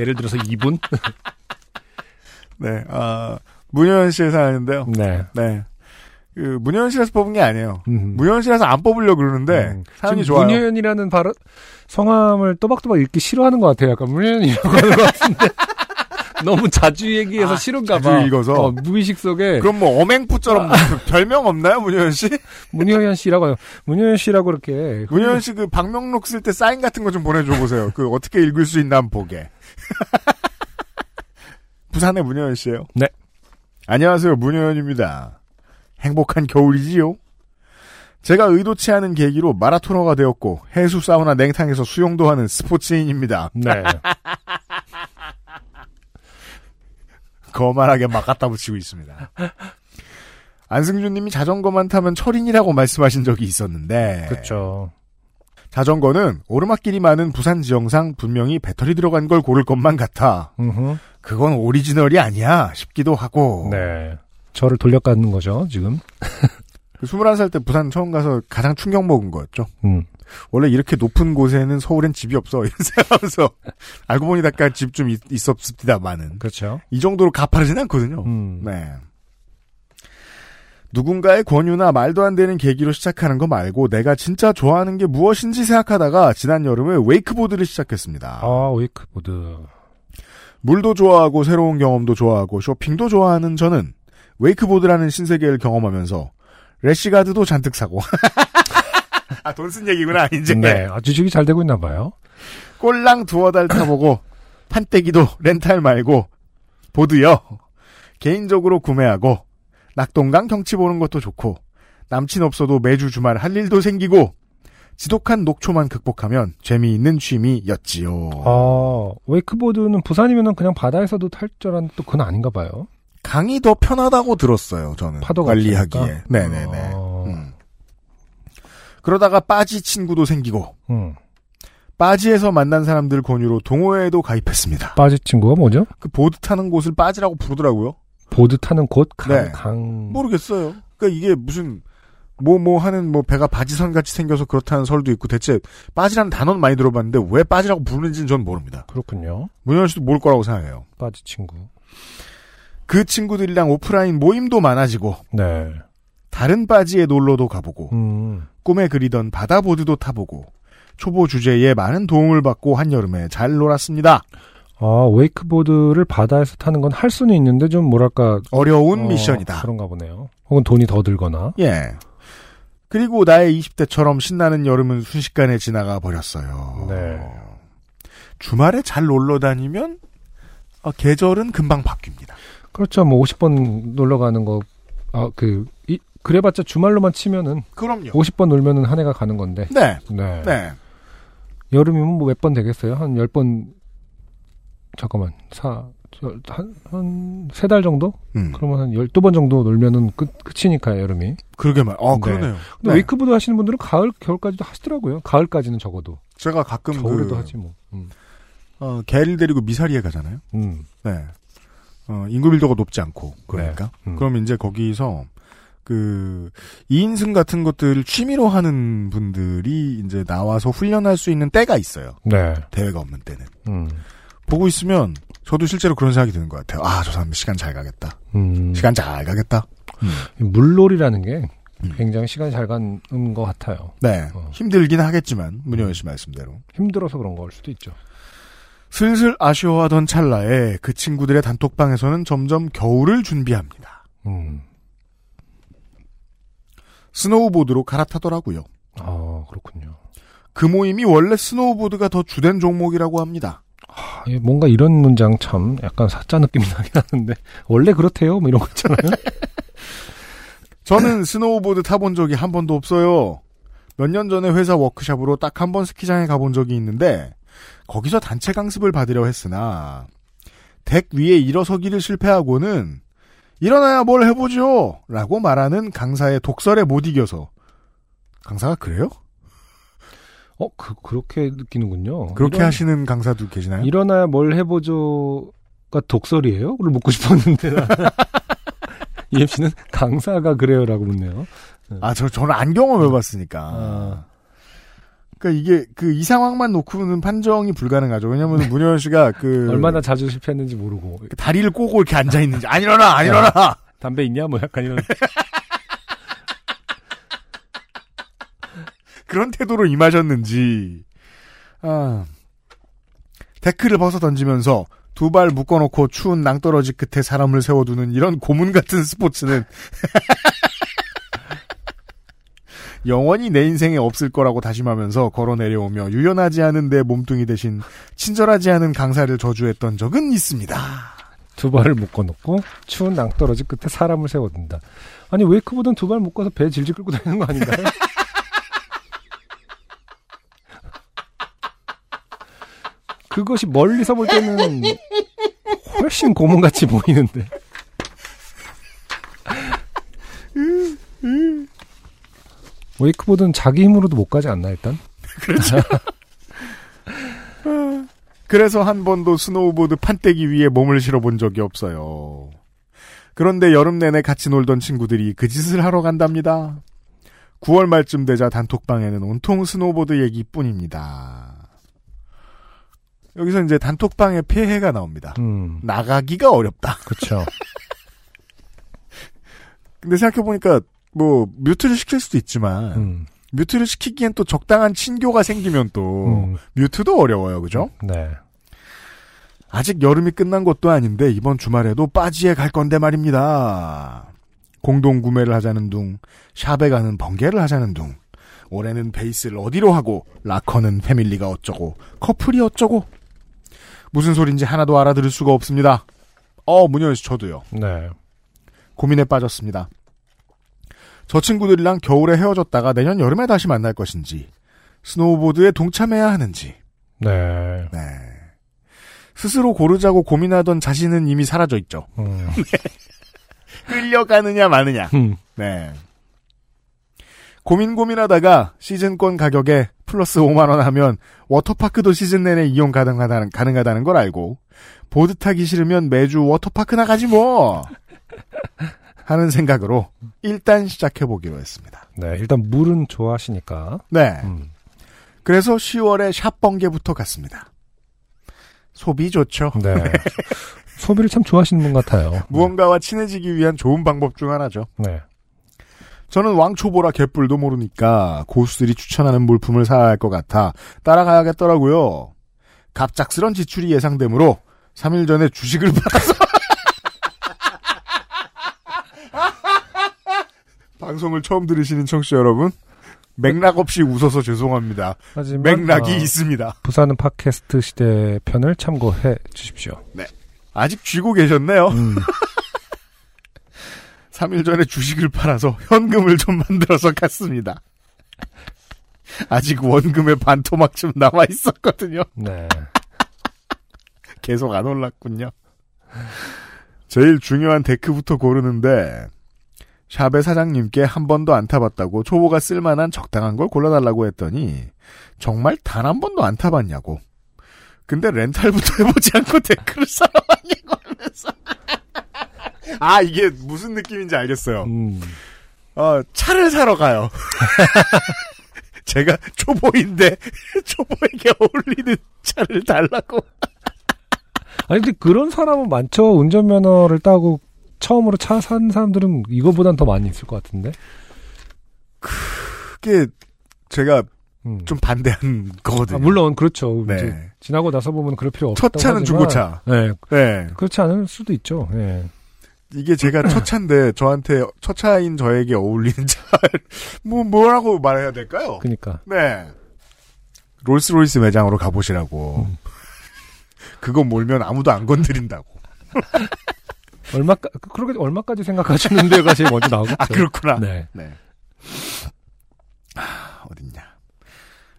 예를 들어서 2분? 네, 아, 문효연실에서 하는데요. 네. 네. 그, 문효연실에서 뽑은 게 아니에요. 음. 문효연실에서 안 뽑으려고 그러는데, 음. 사연이 좋아요. 문효연이라는 발음, 성함을 또박또박 읽기 싫어하는 것 같아요. 약간 문효연이라고 하는 것 같은데. 너무 자주 얘기해서 아, 싫은가 자주 봐. 읽어서? 어, 무의식 속에 그럼 뭐, 어맹푸처럼 별명 없나요, 문효연 씨? 문효연 씨라고 해요. 문효연 씨라고 이렇게. 문효연 씨그 방명록 쓸 때 사인 같은 거 좀 보내줘 보세요. 그 어떻게 읽을 수 있나 한번 보게. 부산의 문효연 씨예요 네. 안녕하세요, 문효연입니다. 행복한 겨울이지요? 제가 의도치 않은 계기로 마라토너가 되었고 해수 사우나 냉탕에서 수영도 하는 스포츠인입니다. 네. 거만하게 막 갖다 붙이고 있습니다. 안승준님이 자전거만 타면 철인이라고 말씀하신 적이 있었는데 그렇죠. 자전거는 오르막길이 많은 부산 지형상 분명히 배터리 들어간 걸 고를 것만 같아. 음흠. 그건 오리지널이 아니야 싶기도 하고. 네. 저를 돌려가는 거죠, 지금. 그 21살 때 부산 처음 가서 가장 충격 먹은 거였죠. 음. 원래 이렇게 높은 곳에는 서울엔 집이 없어. 이런 생각하면서 알고 보니 약간 집 좀 있었습니다만은. 그렇죠. 이 정도로 가파르진 않거든요. 음. 네. 누군가의 권유나 말도 안 되는 계기로 시작하는 거 말고 내가 진짜 좋아하는 게 무엇인지 생각하다가 지난 여름에 웨이크보드를 시작했습니다. 아, 웨이크보드. 물도 좋아하고 새로운 경험도 좋아하고 쇼핑도 좋아하는 저는 웨이크보드라는 신세계를 경험하면서 래시가드도 잔뜩 사고 아, 돈 쓴 얘기구나, 이제. 네. 아, 주식이 잘 되고 있나 봐요. 꼴랑 두어 달 타보고, 판때기도 렌탈 말고, 보드요. 개인적으로 구매하고, 낙동강 경치 보는 것도 좋고, 남친 없어도 매주 주말 할 일도 생기고, 지독한 녹초만 극복하면 재미있는 취미였지요. 아, 웨이크보드는 부산이면은 그냥 바다에서도 탈 줄 알았는데 또 그건 아닌가 봐요. 강이 더 편하다고 들었어요, 저는. 파도가 관리하기에. 네네네. 어. 음. 그러다가 빠지 친구도 생기고, 음. 빠지에서 만난 사람들 권유로 동호회에도 가입했습니다. 빠지 친구가 뭐죠? 그 보드 타는 곳을 빠지라고 부르더라고요. 보드 타는 곳? 강, 네. 강. 모르겠어요. 그러니까 이게 무슨 뭐뭐 하는 뭐 배가 바지선 같이 생겨서 그렇다는 설도 있고 대체 빠지라는 단어는 많이 들어봤는데 왜 빠지라고 부르는지는 전 모릅니다. 그렇군요. 문현 씨도 모를 거라고 생각해요. 빠지 친구. 그 친구들이랑 오프라인 모임도 많아지고 네. 다른 빠지에 놀러도 가보고 음. 꿈에 그리던 바다보드도 타보고 초보 주제에 많은 도움을 받고 한여름에 잘 놀았습니다. 아, 웨이크보드를 바다에서 타는 건 할 수는 있는데 좀 뭐랄까 어려운 어, 미션이다. 그런가 보네요. 혹은 돈이 더 들거나. 예. 그리고 나의 20대처럼 신나는 여름은 순식간에 지나가 버렸어요. 네. 주말에 잘 놀러 다니면 어, 계절은 금방 바뀝니다. 그렇죠. 뭐 50번 놀러 가는 거, 아, 그, 이, 그래봤자 주말로만 치면은 그럼요. 50번 놀면은 한 해가 가는 건데. 네. 네. 네. 여름이면 뭐 몇 번 되겠어요? 한 10번, 잠깐만, 사, 저, 한, 한, 세 달 정도? 음. 그러면 한 12번 정도 놀면은 끝, 끝이니까, 여름이. 그러게 말. 어, 네. 그러네요. 근데 네. 웨이크보드 하시는 분들은 가을, 겨울까지도 하시더라고요. 가을까지는 적어도. 제가 가끔 겨울에도 그, 하지 뭐. 음. 어, 개를 데리고 미사리에 가잖아요. 음. 네. 어, 인구 밀도가 높지 않고 그러니까. 음. 그럼 이제 거기서 그 2인승 같은 것들을 취미로 하는 분들이 이제 나와서 훈련할 수 있는 때가 있어요. 네. 대회가 없는 때는. 음. 보고 있으면 저도 실제로 그런 생각이 드는 것 같아요. 아, 저 사람 시간 잘 가겠다. 음. 시간 잘 가겠다. 물놀이라는 게 음. 굉장히 시간이 잘 가는 것 같아요. 네. 어. 힘들긴 하겠지만 문효연 씨 말씀대로. 힘들어서 그런 걸 수도 있죠. 슬슬 아쉬워하던 찰나에 그 친구들의 단톡방에서는 점점 겨울을 준비합니다. 음. 스노우보드로 갈아타더라고요. 아, 그렇군요. 그 모임이 원래 스노우보드가 더 주된 종목이라고 합니다. 뭔가 이런 문장 참 약간 사짜 느낌이 나긴 하는데 원래 그렇대요 뭐 이런 거 있잖아요. 저는 스노우보드 타본 적이 한 번도 없어요. 몇 년 전에 회사 워크샵으로 딱 한 번 스키장에 가본 적이 있는데 거기서 단체 강습을 받으려 했으나 덱 위에 일어서기를 실패하고는 일어나야 뭘 해보죠 라고 말하는 강사의 독설에 못 이겨서 강사가 그래요? 어, 그 그렇게 느끼는군요. 그렇게 일어나- 하시는 강사도 계시나요? 일어나야 뭘 해보죠가 독설이에요?를 묻고 싶었는데 나. EMC는 강사가 그래요라고 묻네요. 아, 저, 저는 안 경험해봤으니까. 아. 그러니까 이게 그 이 상황만 놓고는 판정이 불가능하죠. 왜냐면 문효연 씨가 그 얼마나 자주 실패했는지 모르고 다리를 꼬고 이렇게 앉아 있는지 안 일어나 안 일어나. 담배 있냐 뭐 약간 이런 그런 태도로 임하셨는지. 아. 데크를 벗어 던지면서 두 발 묶어놓고 추운 낭떠러지 끝에 사람을 세워두는 이런 고문 같은 스포츠는 영원히 내 인생에 없을 거라고 다짐하면서 걸어 내려오며 유연하지 않은 내 몸뚱이 대신 친절하지 않은 강사를 저주했던 적은 있습니다. 두 발을 묶어놓고 추운 낭떠러지 끝에 사람을 세워둔다. 아니 웨이크보드는 두발 묶어서 배 질질 끌고 다니는 거 아닌가요? 그것이 멀리서 볼 때는 훨씬 고문같이 보이는데. 웨이크보드는 자기 힘으로도 못 가지 않나 일단? 그래서 한 번도 스노우보드 판때기 위에 몸을 실어본 적이 없어요. 그런데 여름 내내 같이 놀던 친구들이 그 짓을 하러 간답니다. 9월 말쯤 되자 단톡방에는 온통 스노우보드 얘기뿐입니다. 여기서 이제 단톡방의 폐해가 나옵니다. 음, 나가기가 어렵다. 그렇죠. 근데 생각해보니까 뭐 mute를 시킬 수도 있지만 음, 뮤트를 시키기엔 또 적당한 친교가 생기면 또 음, 뮤트도 어려워요. 그죠? 네. 아직 여름이 끝난 것도 아닌데 이번 주말에도 빠지에 갈 건데 말입니다. 공동 구매를 하자는 둥, 샵에 가는 번개를 하자는 둥. 올해는 베이스를 어디로 하고 라커는 패밀리가 어쩌고 커플이 어쩌고 무슨 소린지 하나도 알아들을 수가 없습니다. 어 문현 씨 저도요. 네. 고민에 빠졌습니다. 저 친구들이랑 겨울에 헤어졌다가 내년 여름에 다시 만날 것인지 스노우보드에 동참해야 하는지 네. 네. 스스로 고르자고 고민하던 자신은 이미 사라져 있죠. 음. 끌려가느냐 마느냐. 음. 네. 고민 고민하다가 시즌권 가격에 플러스 5만 원 하면 워터파크도 시즌 내내 이용 가능하다는 가능하다는 걸 알고 보드 타기 싫으면 매주 워터파크 나가지 뭐 하는 생각으로 일단 시작해 보기로 했습니다. 네. 일단 물은 좋아하시니까. 네. 음. 그래서 10월에 샵 번개부터 갔습니다. 소비 좋죠. 네. 소비를 참 좋아하시는 분 같아요. 무언가와 친해지기 위한 좋은 방법 중 하나죠. 네. 저는 왕초보라 개뿔도 모르니까 고수들이 추천하는 물품을 사야 할 것 같아 따라가야겠더라고요. 갑작스런 지출이 예상되므로 3일 전에 주식을 팔아서 방송을 처음 들으시는 청취자 여러분 맥락 없이 웃어서 죄송합니다. 하지만 맥락이 어, 있습니다. 부산은 팟캐스트 시대 편을 참고해 주십시오. 아직 쥐고 계셨네요. 음. 3일 전에 주식을 팔아서 현금을 좀 만들어서 갔습니다. 아직 원금의 반토막쯤 남아 있었거든요. 네. 계속 안 올랐군요. 제일 중요한 데크부터 고르는데 샵의 사장님께 한 번도 안 타봤다고 초보가 쓸만한 적당한 걸 골라달라고 했더니 정말 단 한 번도 안 타봤냐고. 근데 렌탈부터 해보지 않고 데크를 사러 왔냐고 하면서. 아 이게 무슨 느낌인지 알겠어요. 음. 어, 차를 사러 가요. 제가 초보인데 초보에게 어울리는 차를 달라고. 아니 근데 그런 사람은 많죠. 운전면허를 따고 처음으로 차 산 사람들은 이거보단 더 많이 있을 것 같은데. 그게 제가 음. 좀 반대한 거거든요. 아, 물론 그렇죠. 네. 지나고 나서 보면 그럴 필요 없다고 첫 차는 하지만, 중고차. 네. 네. 그렇지 않을 수도 있죠. 네. 이게 제가 첫 차인데 저한테 첫 차인 저에게 어울리는 차. 뭐 뭐라고 말해야 될까요? 그러니까 네. 롤스로이스 매장으로 가보시라고. 음. 그거 몰면 아무도 안 건드린다고. 얼마 그렇게 얼마까지 생각하시는 데가 제일 먼저 나오겠죠. 아 그렇구나. 네. 네. 아, 어딨냐.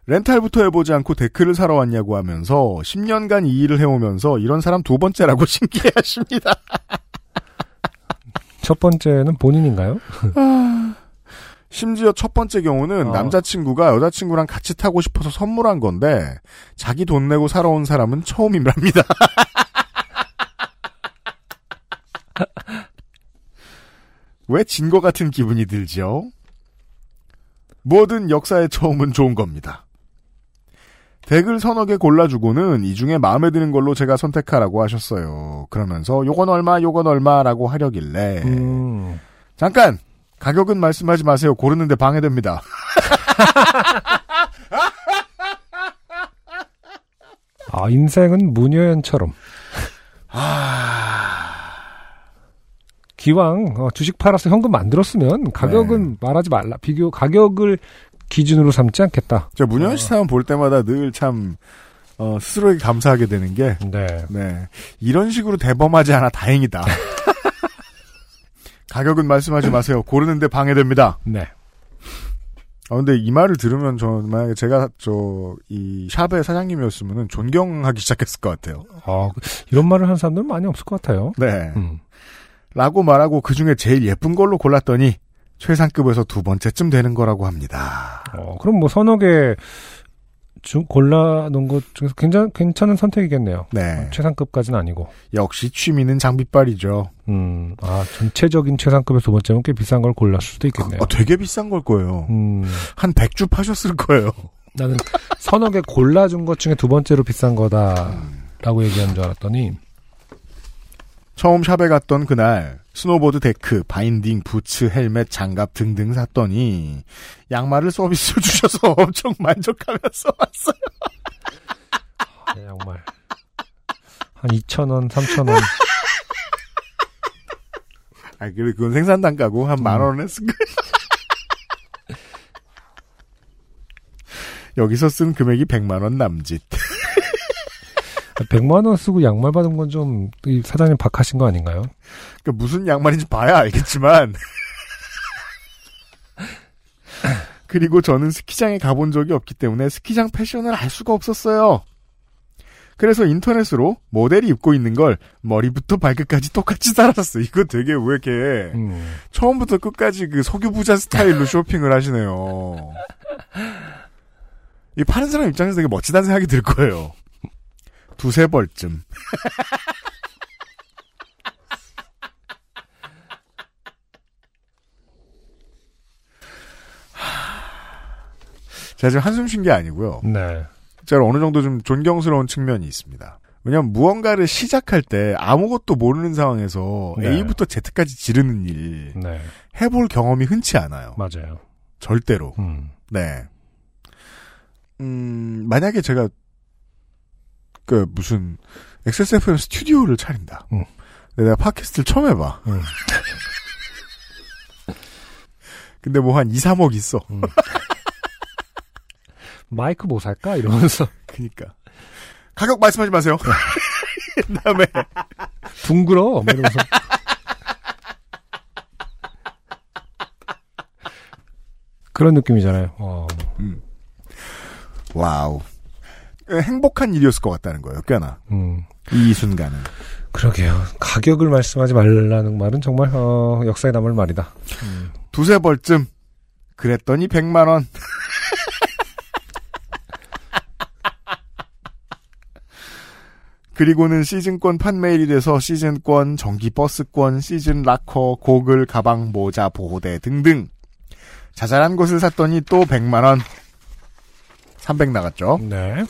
렌탈부터 해보지 않고 데크를 사러 왔냐고 하면서 10년간 이 일을 해오면서 이런 사람 두 번째라고 신기해하십니다. 첫 번째는 본인인가요? 심지어 첫 번째 경우는 어. 남자친구가 여자친구랑 같이 타고 싶어서 선물한 건데 자기 돈 내고 사러 온 사람은 처음이랍니다. 왜진거 같은 기분이 들죠? 뭐든 역사의 처음은 좋은 겁니다. 덱을 서너 개 골라주고는 이 중에 마음에 드는 걸로 제가 선택하라고 하셨어요. 그러면서 요건 얼마, 요건 얼마라고 하려길래 음. 잠깐 가격은 말씀하지 마세요. 고르는데 방해됩니다. 아 인생은 문효연처럼 아, 기왕 어, 주식 팔아서 현금 만들었으면 가격은 네. 말하지 말라. 비교 가격을 기준으로 삼지 않겠다. 저 문현 씨 사연 볼 때마다 늘참 어, 스스로에게 감사하게 되는 게 네. 네. 이런 식으로 대범하지 않아 다행이다. 가격은 말씀하지 마세요. 고르는데 방해됩니다. 네. 아, 근데 이 말을 들으면 저 만약에 제가 저 이 샵의 사장님이었으면 존경하기 시작했을 것 같아요. 아, 그- 이런 말을 하는 사람들은 많이 없을 것 같아요. 네. 음. 라고 말하고 그 중에 제일 예쁜 걸로 골랐더니 최상급에서 두 번째쯤 되는 거라고 합니다. 어, 그럼 뭐 서너 개 중, 골라놓은 것 중에서 괜찮, 괜찮은 선택이겠네요. 네. 최상급까지는 아니고. 역시 취미는 장비빨이죠. 음, 아, 전체적인 최상급의 두 번째면 꽤 비싼 걸 골랐을 수도 있겠네요. 어, 되게 비싼 걸 거예요. 음, 한 100주 파셨을 거예요. 나는 서너 개 골라준 것 중에 두 번째로 비싼 거다라고 얘기한 줄 알았더니, 처음 샵에 갔던 그날 스노보드 데크, 바인딩, 부츠, 헬멧, 장갑 등등 샀더니 양말을 서비스로 주셔서 엄청 만족하면서 왔어요. 아, 정말. 한 2,000원, 3,000원. 아, 그래 그건 생산 단가고 한 만원 했을 거예요. 여기서 쓴 금액이 100만 원 남짓. 100만 원 쓰고 양말 받은 건 좀, 이 사장님 박하신 거 아닌가요? 그러니까 무슨 양말인지 봐야 알겠지만. 그리고 저는 스키장에 가본 적이 없기 때문에 스키장 패션을 알 수가 없었어요. 그래서 인터넷으로 모델이 입고 있는 걸 머리부터 발끝까지 똑같이 따랐어. 이거 되게 왜 이렇게 음. 처음부터 끝까지 그 석유 부자 스타일로 쇼핑을 하시네요. 이 파는 사람 입장에서 되게 멋지다는 생각이 들 거예요. 두세 벌쯤. 제가 지금 한숨 쉰 게 아니고요. 네. 제가 어느 정도 좀 존경스러운 측면이 있습니다. 왜냐면 무언가를 시작할 때 아무것도 모르는 상황에서 네. A부터 Z까지 지르는 일 네. 해볼 경험이 흔치 않아요. 맞아요. 절대로. 음. 네. 음, 만약에 제가 그 무슨 XSFM 스튜디오를 차린다. 음. 근데 내가 팟캐스트를 처음 해봐. 음. 근데 뭐 한 2, 3억 있어. 음. 마이크 뭐 살까? 이러면서. 그니까. 가격 말씀하지 마세요. 그 다음에 둥그러. 뭐 이러면서. 그런 느낌이잖아요. 어. 와우. 행복한 일이었을 것 같다는 거예요. 꽤나. 음. 이 순간은. 그러게요. 가격을 말씀하지 말라는 말은 정말 어, 역사에 남을 말이다. 두세 벌쯤 그랬더니 100만 원. 그리고는 시즌권 판매일이 돼서 시즌권, 전기 버스권, 시즌 락커, 고글, 가방, 모자, 보호대 등등. 자잘한 것을 샀더니 또 100만 원. 300 나갔죠. 네.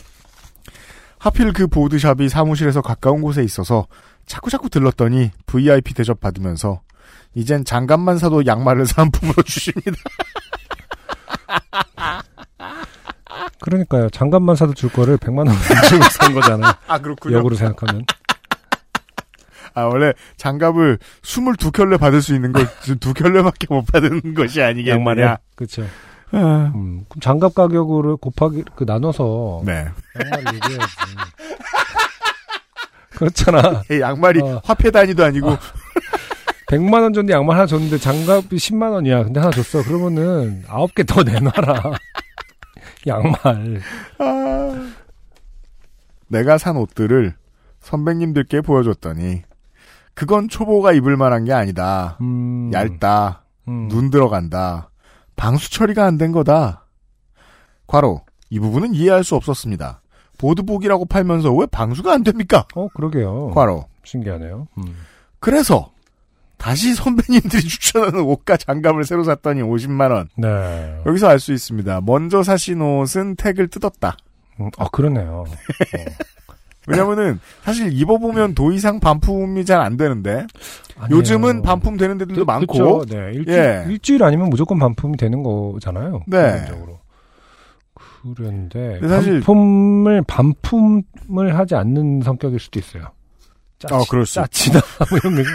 하필 그 보드샵이 사무실에서 가까운 곳에 있어서 자꾸자꾸 들렀더니 VIP 대접 받으면서 이젠 장갑만 사도 양말을 사은품으로 주십니다. 그러니까요. 장갑만 사도 줄 거를 100만 원 주고 산 거잖아요. 아 그렇군요. 역으로 생각하면. 아 원래 장갑을 22켤레 받을 수 있는 걸 두 켤레밖에 못 받는 것이 아니겠느냐. 양말에. 그렇죠. 아, 음, 그럼 장갑 가격으로 곱하기 그 나눠서 네. 양말 얘기해야지. 그렇잖아. 이 양말이 어. 화폐 단위도 아니고 100만 원 줬는데 양말 하나 줬는데 장갑이 10만 원이야. 근데 하나 줬어. 그러면은 9개 더 내놔라. 양말. 아. 내가 산 옷들을 선배님들께 보여줬더니 그건 초보가 입을 만한 게 아니다. 음. 얇다. 음. 눈 들어간다. 방수 처리가 안 된 거다. 과로 이 부분은 이해할 수 없었습니다. 보드복이라고 팔면서 왜 방수가 안 됩니까? 어, 그러게요. 과로. 신기하네요. 음. 그래서 다시 선배님들이 추천하는 옷과 장갑을 새로 샀더니 50만 원. 네. 여기서 알 수 있습니다. 먼저 사신 옷은 택을 뜯었다. 음, 아, 그러네요. 왜냐면은 사실 입어보면 도 이상 반품이 잘 안 되는데 아니에요. 요즘은 반품 되는 데들도 그- 많고 그쵸. 네. 일주일, 예. 일주일 아니면 무조건 반품이 되는 거잖아요. 네. 기본적으로. 그런데 사실- 반품을 반품을 하지 않는 성격일 수도 있어요. 짜치, 어, 그럴 수 짜치다 뭐 이런 거.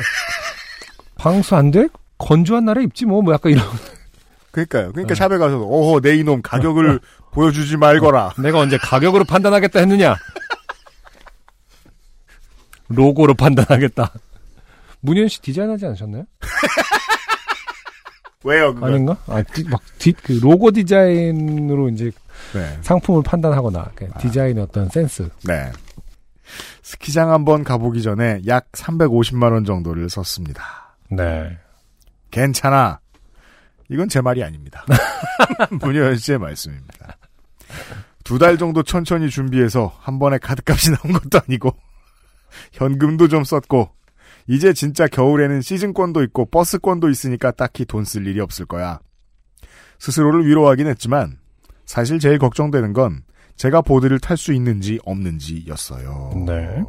방수 안 돼? 건조한 날에 입지 뭐, 뭐 약간 이런. 그러니까요. 그러니까 네. 샵에 가서 오호 내 이놈 가격을 보여주지 말거라. 내가 언제 가격으로 판단하겠다 했느냐? 로고로 판단하겠다. 문현 씨 디자인하지 않으셨나요? 왜요? 그거? 아닌가? 아, 디, 막, 디, 그 로고 디자인으로 이제 네. 상품을 판단하거나, 그 디자인의 어떤 센스. 네. 스키장 한번 가보기 전에 약 350만 원 정도를 썼습니다. 네. 괜찮아. 이건 제 말이 아닙니다. 문효연 씨의 말씀입니다. 두 달 정도 천천히 준비해서 한 번에 카드값이 나온 것도 아니고 현금도 좀 썼고 이제 진짜 겨울에는 시즌권도 있고 버스권도 있으니까 딱히 돈 쓸 일이 없을 거야. 스스로를 위로하긴 했지만 사실 제일 걱정되는 건 제가 보드를 탈 수 있는지 없는지였어요. 네.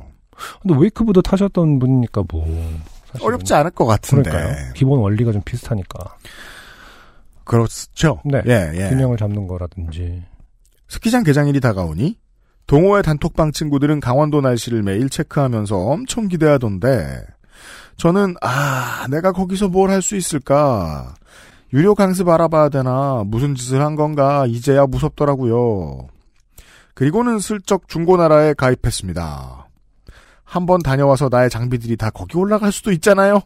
근데 웨이크보드 타셨던 분이니까 뭐. 어렵지 않을 것 같은데. 그러니까요. 기본 원리가 좀 비슷하니까. 그렇죠. 네. 예, 예. 균형을 잡는 거라든지. 스키장 개장일이 다가오니 동호회 단톡방 친구들은 강원도 날씨를 매일 체크하면서 엄청 기대하던데 저는 아 내가 거기서 뭘 할 수 있을까 유료 강습 알아봐야 되나 무슨 짓을 한 건가 이제야 무섭더라고요. 그리고는 슬쩍 중고나라에 가입했습니다. 한번 다녀와서 나의 장비들이 다 거기 올라갈 수도 있잖아요.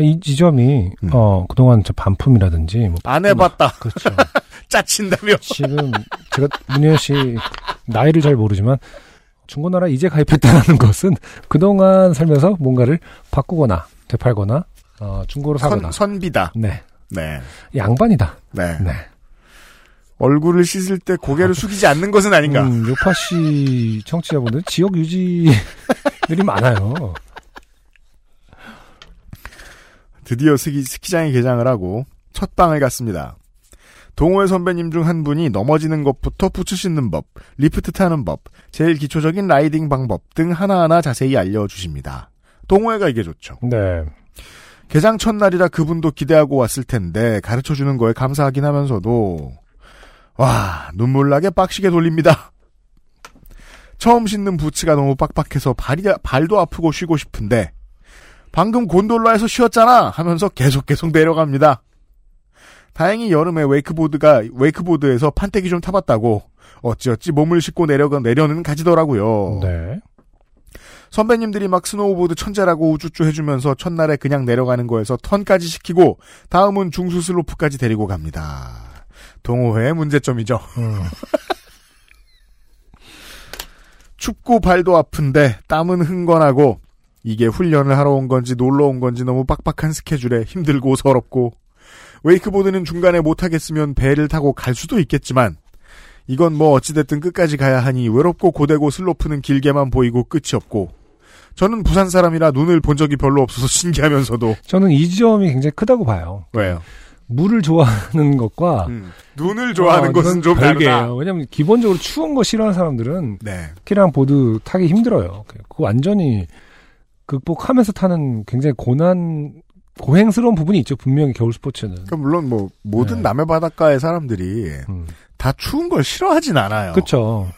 이 지점이, 음. 어, 그동안 저 반품이라든지, 뭐. 안 해봤다. 그렇죠. 짜친다며. 지금, 제가, 문현 씨, 나이를 잘 모르지만, 중고나라 이제 가입했다는 것은 그동안 살면서 뭔가를 바꾸거나, 되팔거나, 어, 중고로 사거나. 선, 선비다. 네. 네. 양반이다. 네. 네. 얼굴을 씻을 때 고개를 숙이지 않는 것은 아닌가. 음, 요파 씨 청취자분들 지역 유지들이 많아요. 드디어 스키, 스키장에 개장을 하고 첫 방을 갔습니다. 동호회 선배님 중 한 분이 넘어지는 것부터 부츠 신는 법, 리프트 타는 법, 제일 기초적인 라이딩 방법 등 하나하나 자세히 알려주십니다. 동호회가 이게 좋죠. 네. 개장 첫날이라 그분도 기대하고 왔을 텐데 가르쳐 주는 거에 감사하긴 하면서도 와 눈물 나게 빡시게 돌립니다. 처음 신는 부츠가 너무 빡빡해서 발이, 발도 아프고 쉬고 싶은데 방금 곤돌라에서 쉬었잖아 하면서 계속 계속 내려갑니다. 다행히 여름에 웨이크보드가 웨이크보드에서 판때기 좀 타봤다고 어찌어찌 몸을 싣고 내려가 내려는 가지더라고요. 네. 선배님들이 막 스노우보드 천재라고 우쭈쭈 해주면서 첫날에 그냥 내려가는 거에서 턴까지 시키고 다음은 중수 슬로프까지 데리고 갑니다. 동호회의 문제점이죠. 음. 춥고 발도 아픈데 땀은 흥건하고 이게 훈련을 하러 온 건지 놀러 온 건지 너무 빡빡한 스케줄에 힘들고 서럽고 웨이크보드는 중간에 못하겠으면 배를 타고 갈 수도 있겠지만 이건 뭐 어찌됐든 끝까지 가야 하니 외롭고 고되고 슬로프는 길게만 보이고 끝이 없고 저는 부산 사람이라 눈을 본 적이 별로 없어서 신기하면서도 저는 이 점이 굉장히 크다고 봐요. 왜요? 물을 좋아하는 것과 음, 눈을 좋아하는 어, 것은 좀 다르다. 별개예요. 왜냐면 기본적으로 추운 거 싫어하는 사람들은 네. 스키랑 보드 타기 힘들어요. 그거 완전히 극복하면서 타는 굉장히 고난 고행스러운 부분이 있죠. 분명히 겨울 스포츠는. 그러니까 물론 뭐 모든 네. 남해 바닷가의 사람들이 음. 다 추운 걸 싫어하진 않아요. 그렇죠.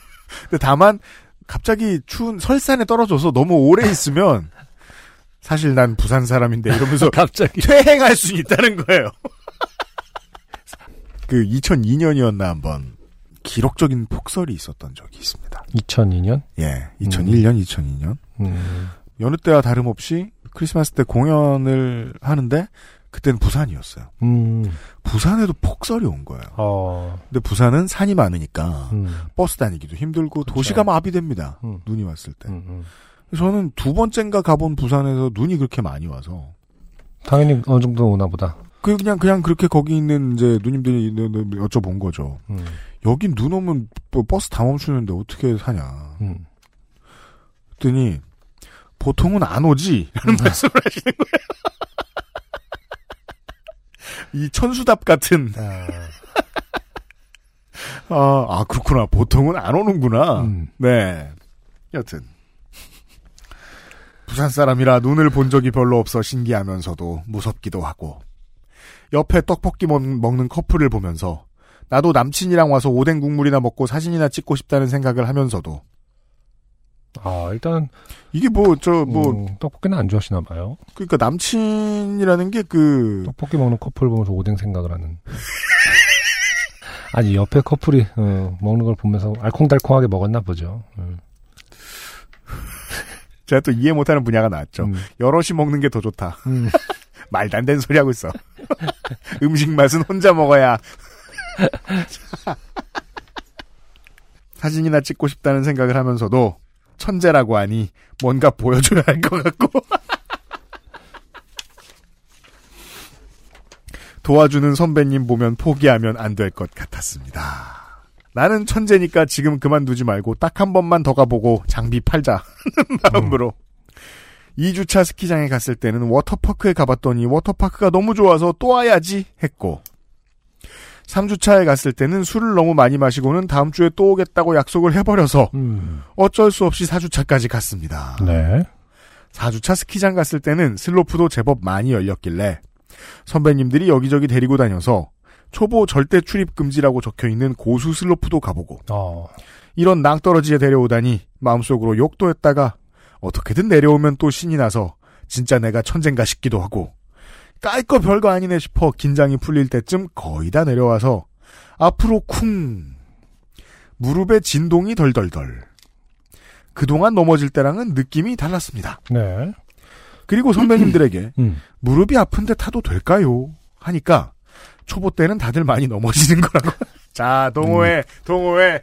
근데 다만 갑자기 추운 설산에 떨어져서 너무 오래 있으면 사실 난 부산 사람인데 이러면서 갑자기 퇴행할 수 있다는 거예요. 그 2002년이었나 한번 기록적인 폭설이 있었던 적이 있습니다. 2002년. 예, 2001년, 2002년 음. 여느 때와 다름없이 크리스마스 때 공연을 하는데 그때는 부산이었어요. 음. 부산에도 폭설이 온 거예요. 어. 근데 부산은 산이 많으니까 음. 버스 다니기도 힘들고 그쵸. 도시가 마비됩니다. 음. 눈이 왔을 때. 음, 음. 저는 두 번째인가 가본 부산에서 눈이 그렇게 많이 와서 당연히 어느 정도 오나 보다. 그 그냥 그냥 그렇게 거기 있는 이제 누님들이 여쭤본 거죠. 음. 여긴 눈 오면 뭐 버스 다 멈추는데 어떻게 사냐. 음. 그랬더니 보통은 안 오지 라는 말씀을 하시는 거예요. 이 천수답 같은 아, 아, 아 그렇구나 보통은 안 오는구나. 음. 네. 여튼 부산 사람이라 눈을 본 적이 별로 없어 신기하면서도 무섭기도 하고 옆에 떡볶이 먹, 먹는 커플을 보면서 나도 남친이랑 와서 오뎅 국물이나 먹고 사진이나 찍고 싶다는 생각을 하면서도 아, 일단 이게 뭐저뭐 음, 떡볶이는 안 좋아하시나 봐요. 그러니까 남친이라는 게 그 떡볶이 먹는 커플 보면서 오뎅 생각을 하는. 아니 옆에 커플이 어, 먹는 걸 보면서 알콩달콩하게 먹었나 보죠. 음. 제가 또 이해 못하는 분야가 나왔죠. 음. 여럿이 먹는 게 더 좋다. 음. 말도 안 되는 소리 하고 있어. 음식 맛은 혼자 먹어야. 사진이나 찍고 싶다는 생각을 하면서도 천재라고 하니 뭔가 보여줘야 할 것 같고. 도와주는 선배님 보면 포기하면 안 될 것 같았습니다. 나는 천재니까 지금 그만두지 말고 딱 한 번만 더 가보고 장비 팔자 하는 마음으로 2주차 스키장에 갔을 때는 워터파크에 가봤더니 워터파크가 너무 좋아서 또 와야지 했고 3주차에 갔을 때는 술을 너무 많이 마시고는 다음 주에 또 오겠다고 약속을 해버려서 음. 어쩔 수 없이 4주차까지 갔습니다. 네. 4주차 스키장 갔을 때는 슬로프도 제법 많이 열렸길래 선배님들이 여기저기 데리고 다녀서 초보 절대 출입 금지라고 적혀 있는 고수 슬로프도 가보고 어. 이런 낭떠러지에 데려오다니 마음속으로 욕도 했다가 어떻게든 내려오면 또 신이 나서 진짜 내가 천재인가 싶기도 하고 깔거 별거 아니네 싶어 긴장이 풀릴 때쯤 거의 다 내려와서 앞으로 쿵 무릎에 진동이 덜덜덜 그동안 넘어질 때랑은 느낌이 달랐습니다. 네. 그리고 선배님들에게 음. 무릎이 아픈데 타도 될까요? 하니까 초보 때는 다들 많이 넘어지는 거라고. 자, 동호회, 동호회.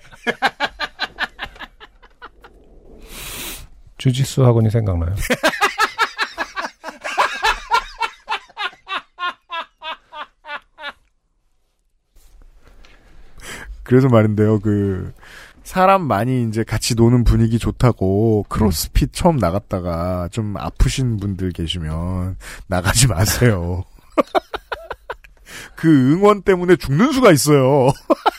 주짓수 학원이 생각나요. 그래서 말인데요, 그, 사람 많이 이제 같이 노는 분위기 좋다고 크로스핏 처음 나갔다가 좀 아프신 분들 계시면 나가지 마세요. 그 응원 때문에 죽는 수가 있어요.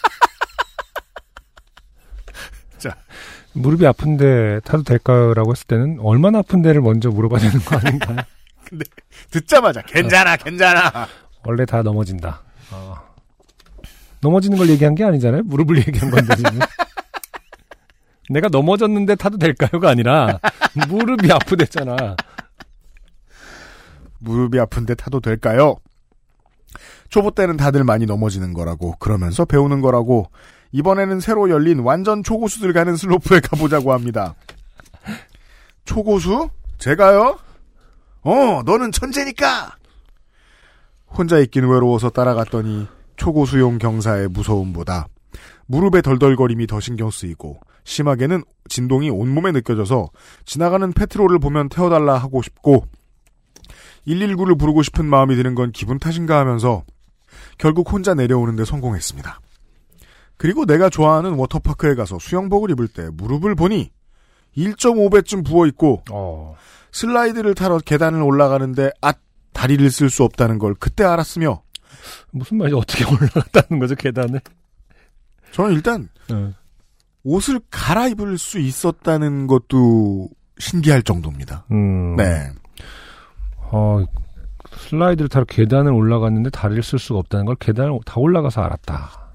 무릎이 아픈데 타도 될까요?라고 했을 때는 얼마나 아픈데를 먼저 물어봐야 되는 거 아닌가요? 듣자마자 괜찮아, 괜찮아. 원래 다 넘어진다. 어. 넘어지는 걸 얘기한 게 아니잖아요. 무릎을 얘기한 건데 지금. 내가 넘어졌는데 타도 될까요가 아니라 무릎이 아프댔잖아. 무릎이 아픈데 타도 될까요? 초보 때는 다들 많이 넘어지는 거라고 그러면서 배우는 거라고 이번에는 새로 열린 완전 초고수들 가는 슬로프에 가보자고 합니다. 초고수? 제가요? 어, 너는 천재니까! 혼자 있긴 외로워서 따라갔더니 초고 수용 경사의 무서움보다 무릎의 덜덜거림이 더 신경 쓰이고 심하게는 진동이 온몸에 느껴져서 지나가는 페트롤을 보면 태워달라 하고 싶고 119를 부르고 싶은 마음이 드는 건 기분 탓인가 하면서 결국 혼자 내려오는데 성공했습니다. 그리고 내가 좋아하는 워터파크에 가서 수영복을 입을 때 무릎을 보니 1.5배쯤 부어 있고 어. 슬라이드를 타러 계단을 올라가는데 앗 다리를 쓸 수 없다는 걸 그때 알았으며 무슨 말이지? 어떻게 올라갔다는 거죠, 계단을? 저는 일단 네. 옷을 갈아입을 수 있었다는 것도 신기할 정도입니다. 음. 네. 어, 슬라이드를 타러 계단을 올라갔는데 다리를 쓸 수가 없다는 걸 계단을 다 올라가서 알았다.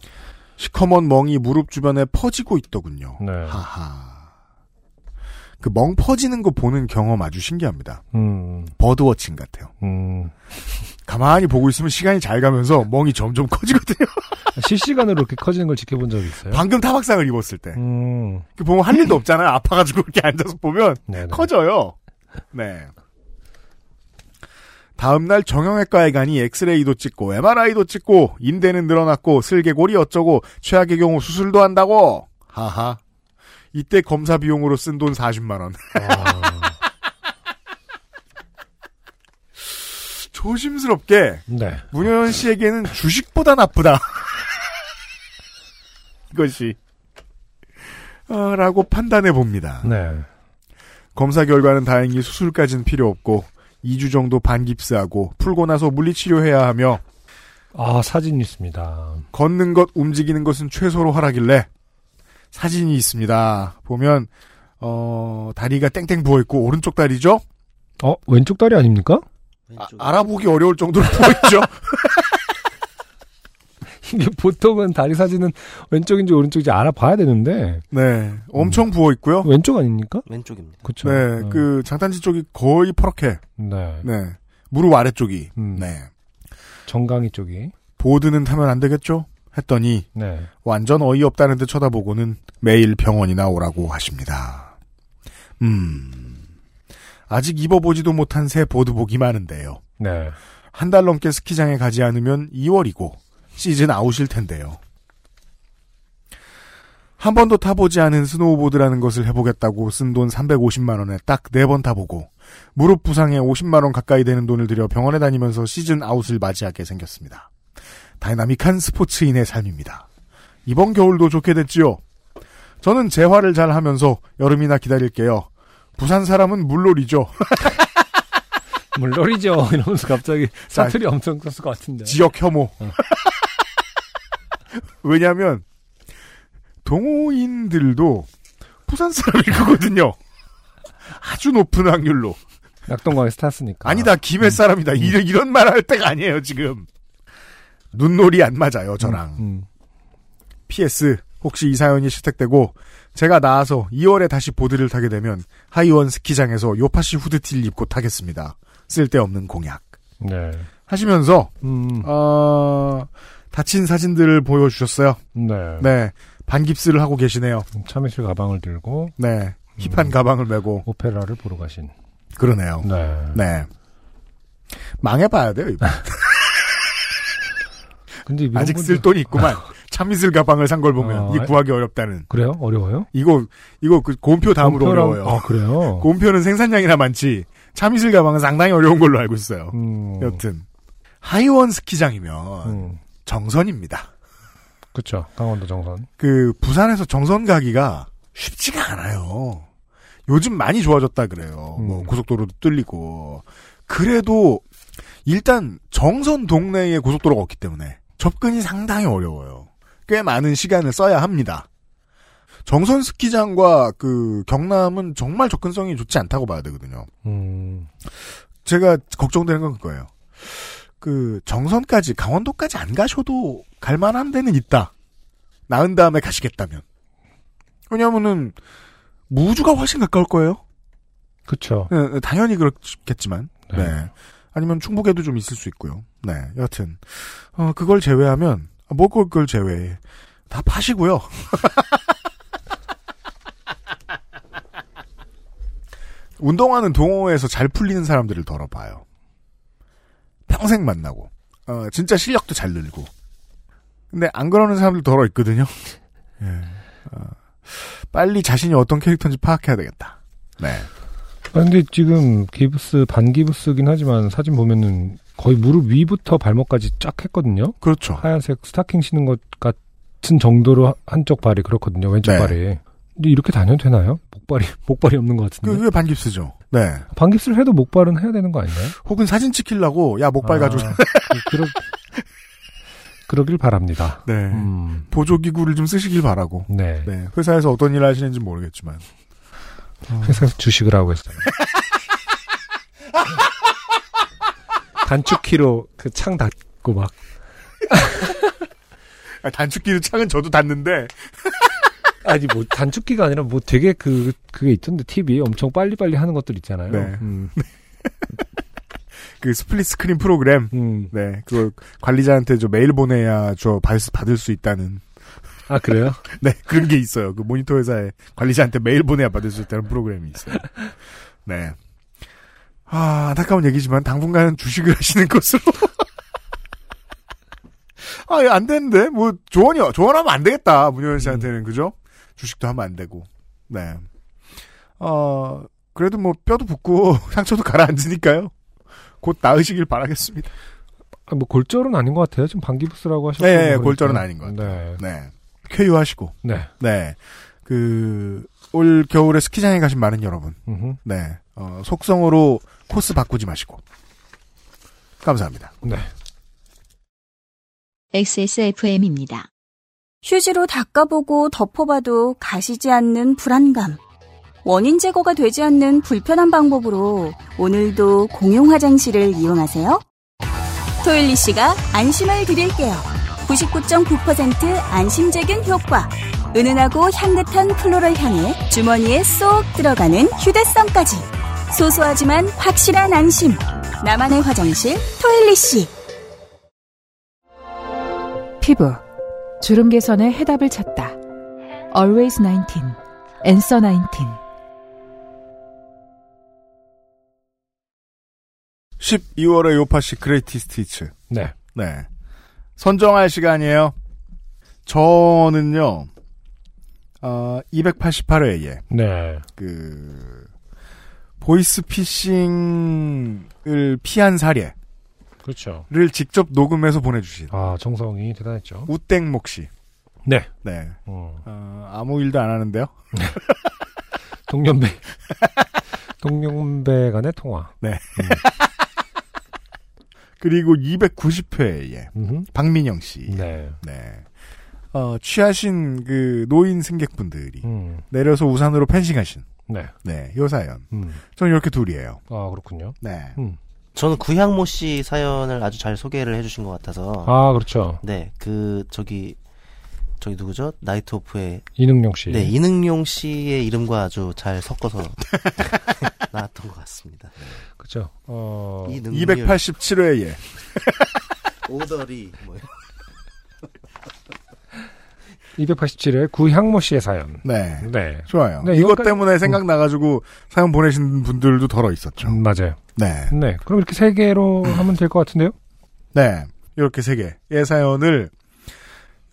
시커먼 멍이 무릎 주변에 퍼지고 있더군요. 네. 하하. 그 멍 퍼지는 거 보는 경험 아주 신기합니다. 음, 버드워칭 같아요. 음. 가만히 보고 있으면 시간이 잘 가면서 멍이 점점 커지거든요. 실시간으로 이렇게 커지는 걸 지켜본 적이 있어요? 방금 타박상을 입었을 때. 음, 그 보면 할 일도 없잖아요. 아파가지고 이렇게 앉아서 보면 네네. 커져요. 네. 다음날 정형외과에 가니 엑스레이도 찍고 MRI도 찍고 인대는 늘어났고 슬개골이 어쩌고 최악의 경우 수술도 한다고. 하하. 이때 검사 비용으로 쓴 돈 40만 원. 아, 조심스럽게 네. 문효연 씨에게는 주식보다 나쁘다. 이것이 어, 라고 판단해 봅니다. 네. 검사 결과는 다행히 수술까지는 필요 없고 2주 정도 반깁스하고 풀고 나서 물리치료해야 하며 아, 사진이 있습니다. 걷는 것, 움직이는 것은 최소로 하라길래 사진이 있습니다. 보면 어, 다리가 땡땡 부어 있고 오른쪽 다리죠? 어, 왼쪽 다리 아닙니까? 아, 알아보기 어려울 정도로 부어 있죠. 이게 보통은 다리 사진은 왼쪽인지 오른쪽인지 알아봐야 되는데, 네, 엄청 부어 있고요. 왼쪽 아닙니까? 왼쪽입니다. 그쵸. 네, 어. 그 장단지 쪽이 거의 퍼렇게. 네. 네, 무릎 아래쪽이. 음, 네, 정강이 쪽이. 보드는 타면 안 되겠죠? 했더니 네. 완전 어이없다는 듯 쳐다보고는 매일 병원이나 오라고 하십니다. 음, 아직 입어보지도 못한 새 보드복이 많은데요. 네. 한 달 넘게 스키장에 가지 않으면 2월이고 시즌 아웃일 텐데요. 한 번도 타보지 않은 스노우보드라는 것을 해보겠다고 쓴 돈 350만 원에 딱 네 번 타보고 무릎 부상에 50만 원 가까이 되는 돈을 들여 병원에 다니면서 시즌 아웃을 맞이하게 생겼습니다. 다이나믹한 스포츠인의 삶입니다. 이번 겨울도 좋게 됐지요. 저는 재활을 잘 하면서 여름이나 기다릴게요. 부산 사람은 물놀이죠. 물놀이죠. 이러면서 갑자기 사투리 엄청 썼을 것 같은데. 지역 혐오. 왜냐하면 동호인들도 부산 사람일 거거든요. 아주 높은 확률로. 낙동강에서 탔으니까. 아니다 김해 사람이다. 이런 이런 말 할 때가 아니에요 지금. 눈놀이 안 맞아요 저랑. 음. PS 혹시 이 사연이 실택되고 제가 나와서 2월에 다시 보드를 타게 되면 하이원 스키장에서 요파시 후드티를 입고 타겠습니다. 쓸데없는 공약. 네. 하시면서 음. 어, 다친 사진들을 보여주셨어요. 네. 네. 반깁스를 하고 계시네요. 참이슬 가방을 들고 네. 힙한 음. 가방을 메고. 오페라를 보러 가신. 그러네요. 네. 네. 망해봐야 돼요, 이거. 근데 아직 분들- 쓸 돈이 있구만. 참이슬 가방을 산 걸 보면, 어, 이 구하기 어렵다는. 그래요? 어려워요? 이거, 이거 그 곰표 다음으로 곰표랑- 어려워요. 아, 그래요? 곰표는 생산량이나 많지, 참이슬 가방은 상당히 어려운 걸로 알고 있어요. 음. 여튼. 하이원 스키장이면, 음. 정선입니다. 그쵸. 강원도 정선. 그, 부산에서 정선 가기가 쉽지가 않아요. 요즘 많이 좋아졌다 그래요. 뭐, 음. 고속도로도 뚫리고. 그래도, 일단, 정선 동네에 고속도로가 없기 때문에, 접근이 상당히 어려워요. 꽤 많은 시간을 써야 합니다. 정선 스키장과 그 경남은 정말 접근성이 좋지 않다고 봐야 되거든요. 음, 제가 걱정되는 건 그거예요. 그 정선까지 강원도까지 안 가셔도 갈만한 데는 있다. 나은 다음에 가시겠다면. 왜냐하면은 무주가 훨씬 가까울 거예요. 그쵸. 네, 당연히 그렇겠지만. 네. 네. 아니면 충북에도 좀 있을 수 있고요. 네. 여하튼 어 그걸 제외하면 아, 뭐 그걸 제외해. 다 파시고요. 운동하는 동호회에서 잘 풀리는 사람들을 덜어봐요. 평생 만나고, 어, 진짜 실력도 잘 늘고. 근데 안 그러는 사람들 덜어 있거든요. 예. 어, 빨리 자신이 어떤 캐릭터인지 파악해야 되겠다. 네. 아, 근데 지금 기브스, 반기브스긴 하지만 사진 보면은 거의 무릎 위부터 발목까지 쫙 했거든요. 그렇죠. 하얀색 스타킹 신는 것 같은 정도로 하- 한쪽 발이 그렇거든요. 왼쪽 네. 발이. 근데 이렇게 다녀도 되나요? 목발이, 목발이 없는 것 같은데. 그게 반깁스죠. 네. 반깁스를 해도 목발은 해야 되는 거 아닌가요? 혹은 사진 찍히려고, 야, 목발 가지고. 아, 그, 그러, 그러길 바랍니다. 네. 음, 보조기구를 좀 쓰시길 바라고. 네. 네. 회사에서 어떤 일을 하시는지 모르겠지만. 회사에서 주식을 하고 있어요. 단축키로 그 창 닫고 막. 아, 단축키로 창은 저도 닫는데. 아니, 뭐, 단축키가 아니라 뭐 되게 그, 그게 있던데, TV. 엄청 빨리빨리 하는 것들 있잖아요. 네. 음, 그 split 스크린 프로그램. 음. 네. 그걸 관리자한테 저 메일 보내야 저 받을 수 있다는. 아, 그래요? 네. 그런 게 있어요. 그 모니터 회사에 관리자한테 메일 보내야 받을 수 있다는 프로그램이 있어요. 네. 아, 안타까운 얘기지만 당분간은 주식을 하시는 것으로. 아, 이거 안 되는데? 뭐, 조언이, 조언하면 안 되겠다. 문효연 씨한테는, 그죠? 주식도 하면 안 되고. 네. 어, 그래도 뭐, 뼈도 붓고, 상처도 가라앉으니까요. 곧 나으시길 바라겠습니다. 아, 뭐, 골절은 아닌 것 같아요. 지금 반기부스라고 하셨고. 네, 네, 그러니까. 골절은 아닌 것 같아요. 네. 네. 쾌유하시고, 네. 네. 그, 올 겨울에 스키장에 가신 많은 여러분, 음흠. 네. 어, 속성으로 코스 바꾸지 마시고. 감사합니다. 네. XSFM입니다. 휴지로 닦아보고 덮어봐도 가시지 않는 불안감. 원인 제거가 되지 않는 불편한 방법으로 오늘도 공용 화장실을 이용하세요. 토일리 씨가 안심을 드릴게요. 99.9% 안심제균 효과. 은은하고 향긋한 플로럴 향에 주머니에 쏙 들어가는 휴대성까지. 소소하지만 확실한 안심. 나만의 화장실 토일리 씨. 피부 주름 개선의 해답을 찾다. Always 19, Answer 19. 12월의 요팟시 greatest hits. 네. 네. 선정할 시간이에요. 저는요, 어, 288회에, 네. 그, 보이스피싱을 피한 사례를 그렇죠. 직접 녹음해서 보내주신 아, 정성이 대단했죠. 우땡목 씨. 네. 네. 어, 어, 아무 일도 안 하는데요. 동년배. 동년배 간의 통화. 그리고 290회에 음흠. 박민영 씨. 네. 네. 어, 취하신 그 노인 승객분들이 음. 내려서 우산으로 펜싱하신. 네. 네. 요 사연. 음. 저는 이렇게 둘이에요. 아, 그렇군요. 네. 음. 저는 구향모 씨 사연을 아주 잘 소개를 해주신 것 같아서. 아, 그렇죠. 네, 그, 저기, 저기 누구죠? 나이트 오프의. 이능용 씨. 네, 이능용 씨의 이름과 아주 잘 섞어서 나왔던 것 같습니다. 그렇죠. 어. 이능률, 287회에 오더리, 뭐. 287회 구향모 씨의 사연. 네. 네. 좋아요. 네, 이것 이것까지- 때문에 생각나가지고 사연 보내신 분들도 더러 있었죠. 음, 맞아요. 네. 네. 그럼 이렇게 세 개로 하면 될 것 같은데요? 네. 이렇게 세 개의 사연을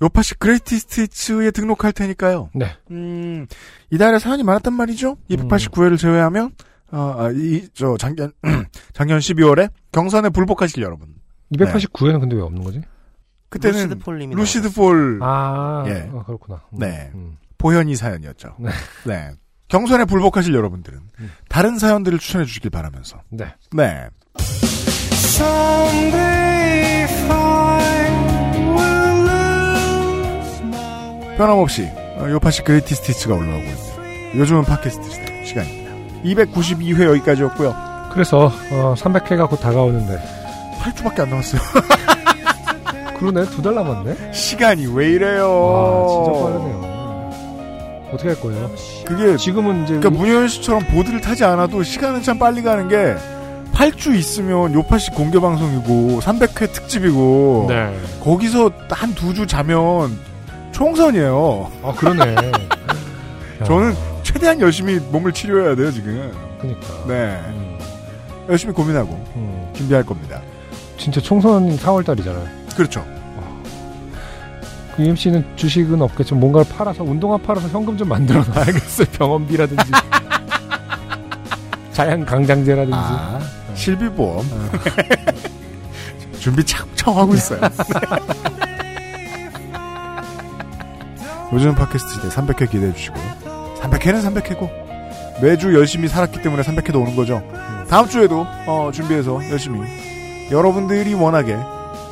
요팟시 greatest hits에 등록할 테니까요. 네. 음, 이달에 사연이 많았단 말이죠. 289회를 제외하면 어, 아, 이, 저, 작년, 작년 12월에 경선에 불복하실 여러분. 289회는 근데 왜 없는 거지? 그때는 루시드 폴님이 루시드 폴 아, 예. 아, 그렇구나. 음, 네. 음. 보현이 사연이었죠. 네. 네. 경선에 불복하실 여러분들은 음. 다른 사연들을 추천해 주시길 바라면서. 네. 네. 변함없이 어, 요팟시 greatest hits가 올라오고 있습니다. 요즘은 팟캐스트 시대 시간입니다. 292회 여기까지였고요. 그래서 어, 300회가 곧 다가오는데 8주밖에 안 남았어요. 그러네 두 달 남았네. 시간이 왜 이래요? 와 진짜 빠르네요. 어떻게 할 거예요? 그게 지금은 이제 그러니까 문효연 씨처럼 보드를 타지 않아도 시간은 참 빨리 가는 게 8주 있으면 요파시 공개 방송이고 300회 특집이고 네. 거기서 한 두 주 자면 총선이에요. 아 그러네. 저는 최대한 열심히 몸을 치료해야 돼요 지금. 그러니까. 네. 음, 열심히 고민하고 음. 준비할 겁니다. 진짜 총선 4월달이잖아요. 그렇죠. 그 UMC는 주식은 없겠지만 뭔가를 팔아서 운동화 팔아서 현금 좀 만들어 놔야겠어요. 병원비라든지 자양 강장제라든지. 아, 실비보험. 준비 차곡차곡 하고 있어요. 요즘 팟캐스트 시대 300회 기대해 주시고요. 300회는 300회고 매주 열심히 살았기 때문에 300회도 오는 거죠. 다음 주에도 어, 준비해서 열심히 여러분들이 원하게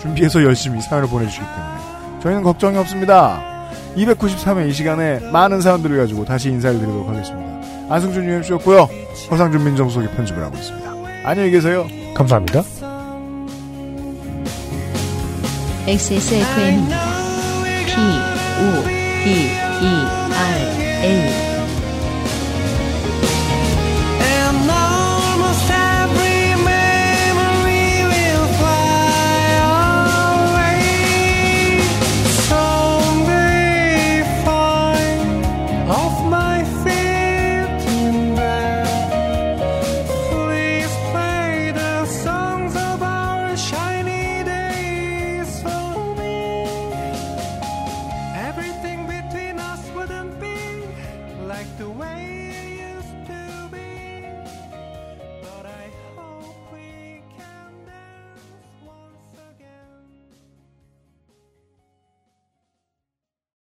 준비해서 열심히 사연을 보내주시기 때문에 저희는 걱정이 없습니다. 293회 이 시간에 많은 사연들을 가지고 다시 인사를 드리도록 하겠습니다. 안승준 UMC였고요. 허상준 민정수석이 편집을 하고 있습니다. 안녕히 계세요. 감사합니다. XSFM입니다. P, O, P E I A.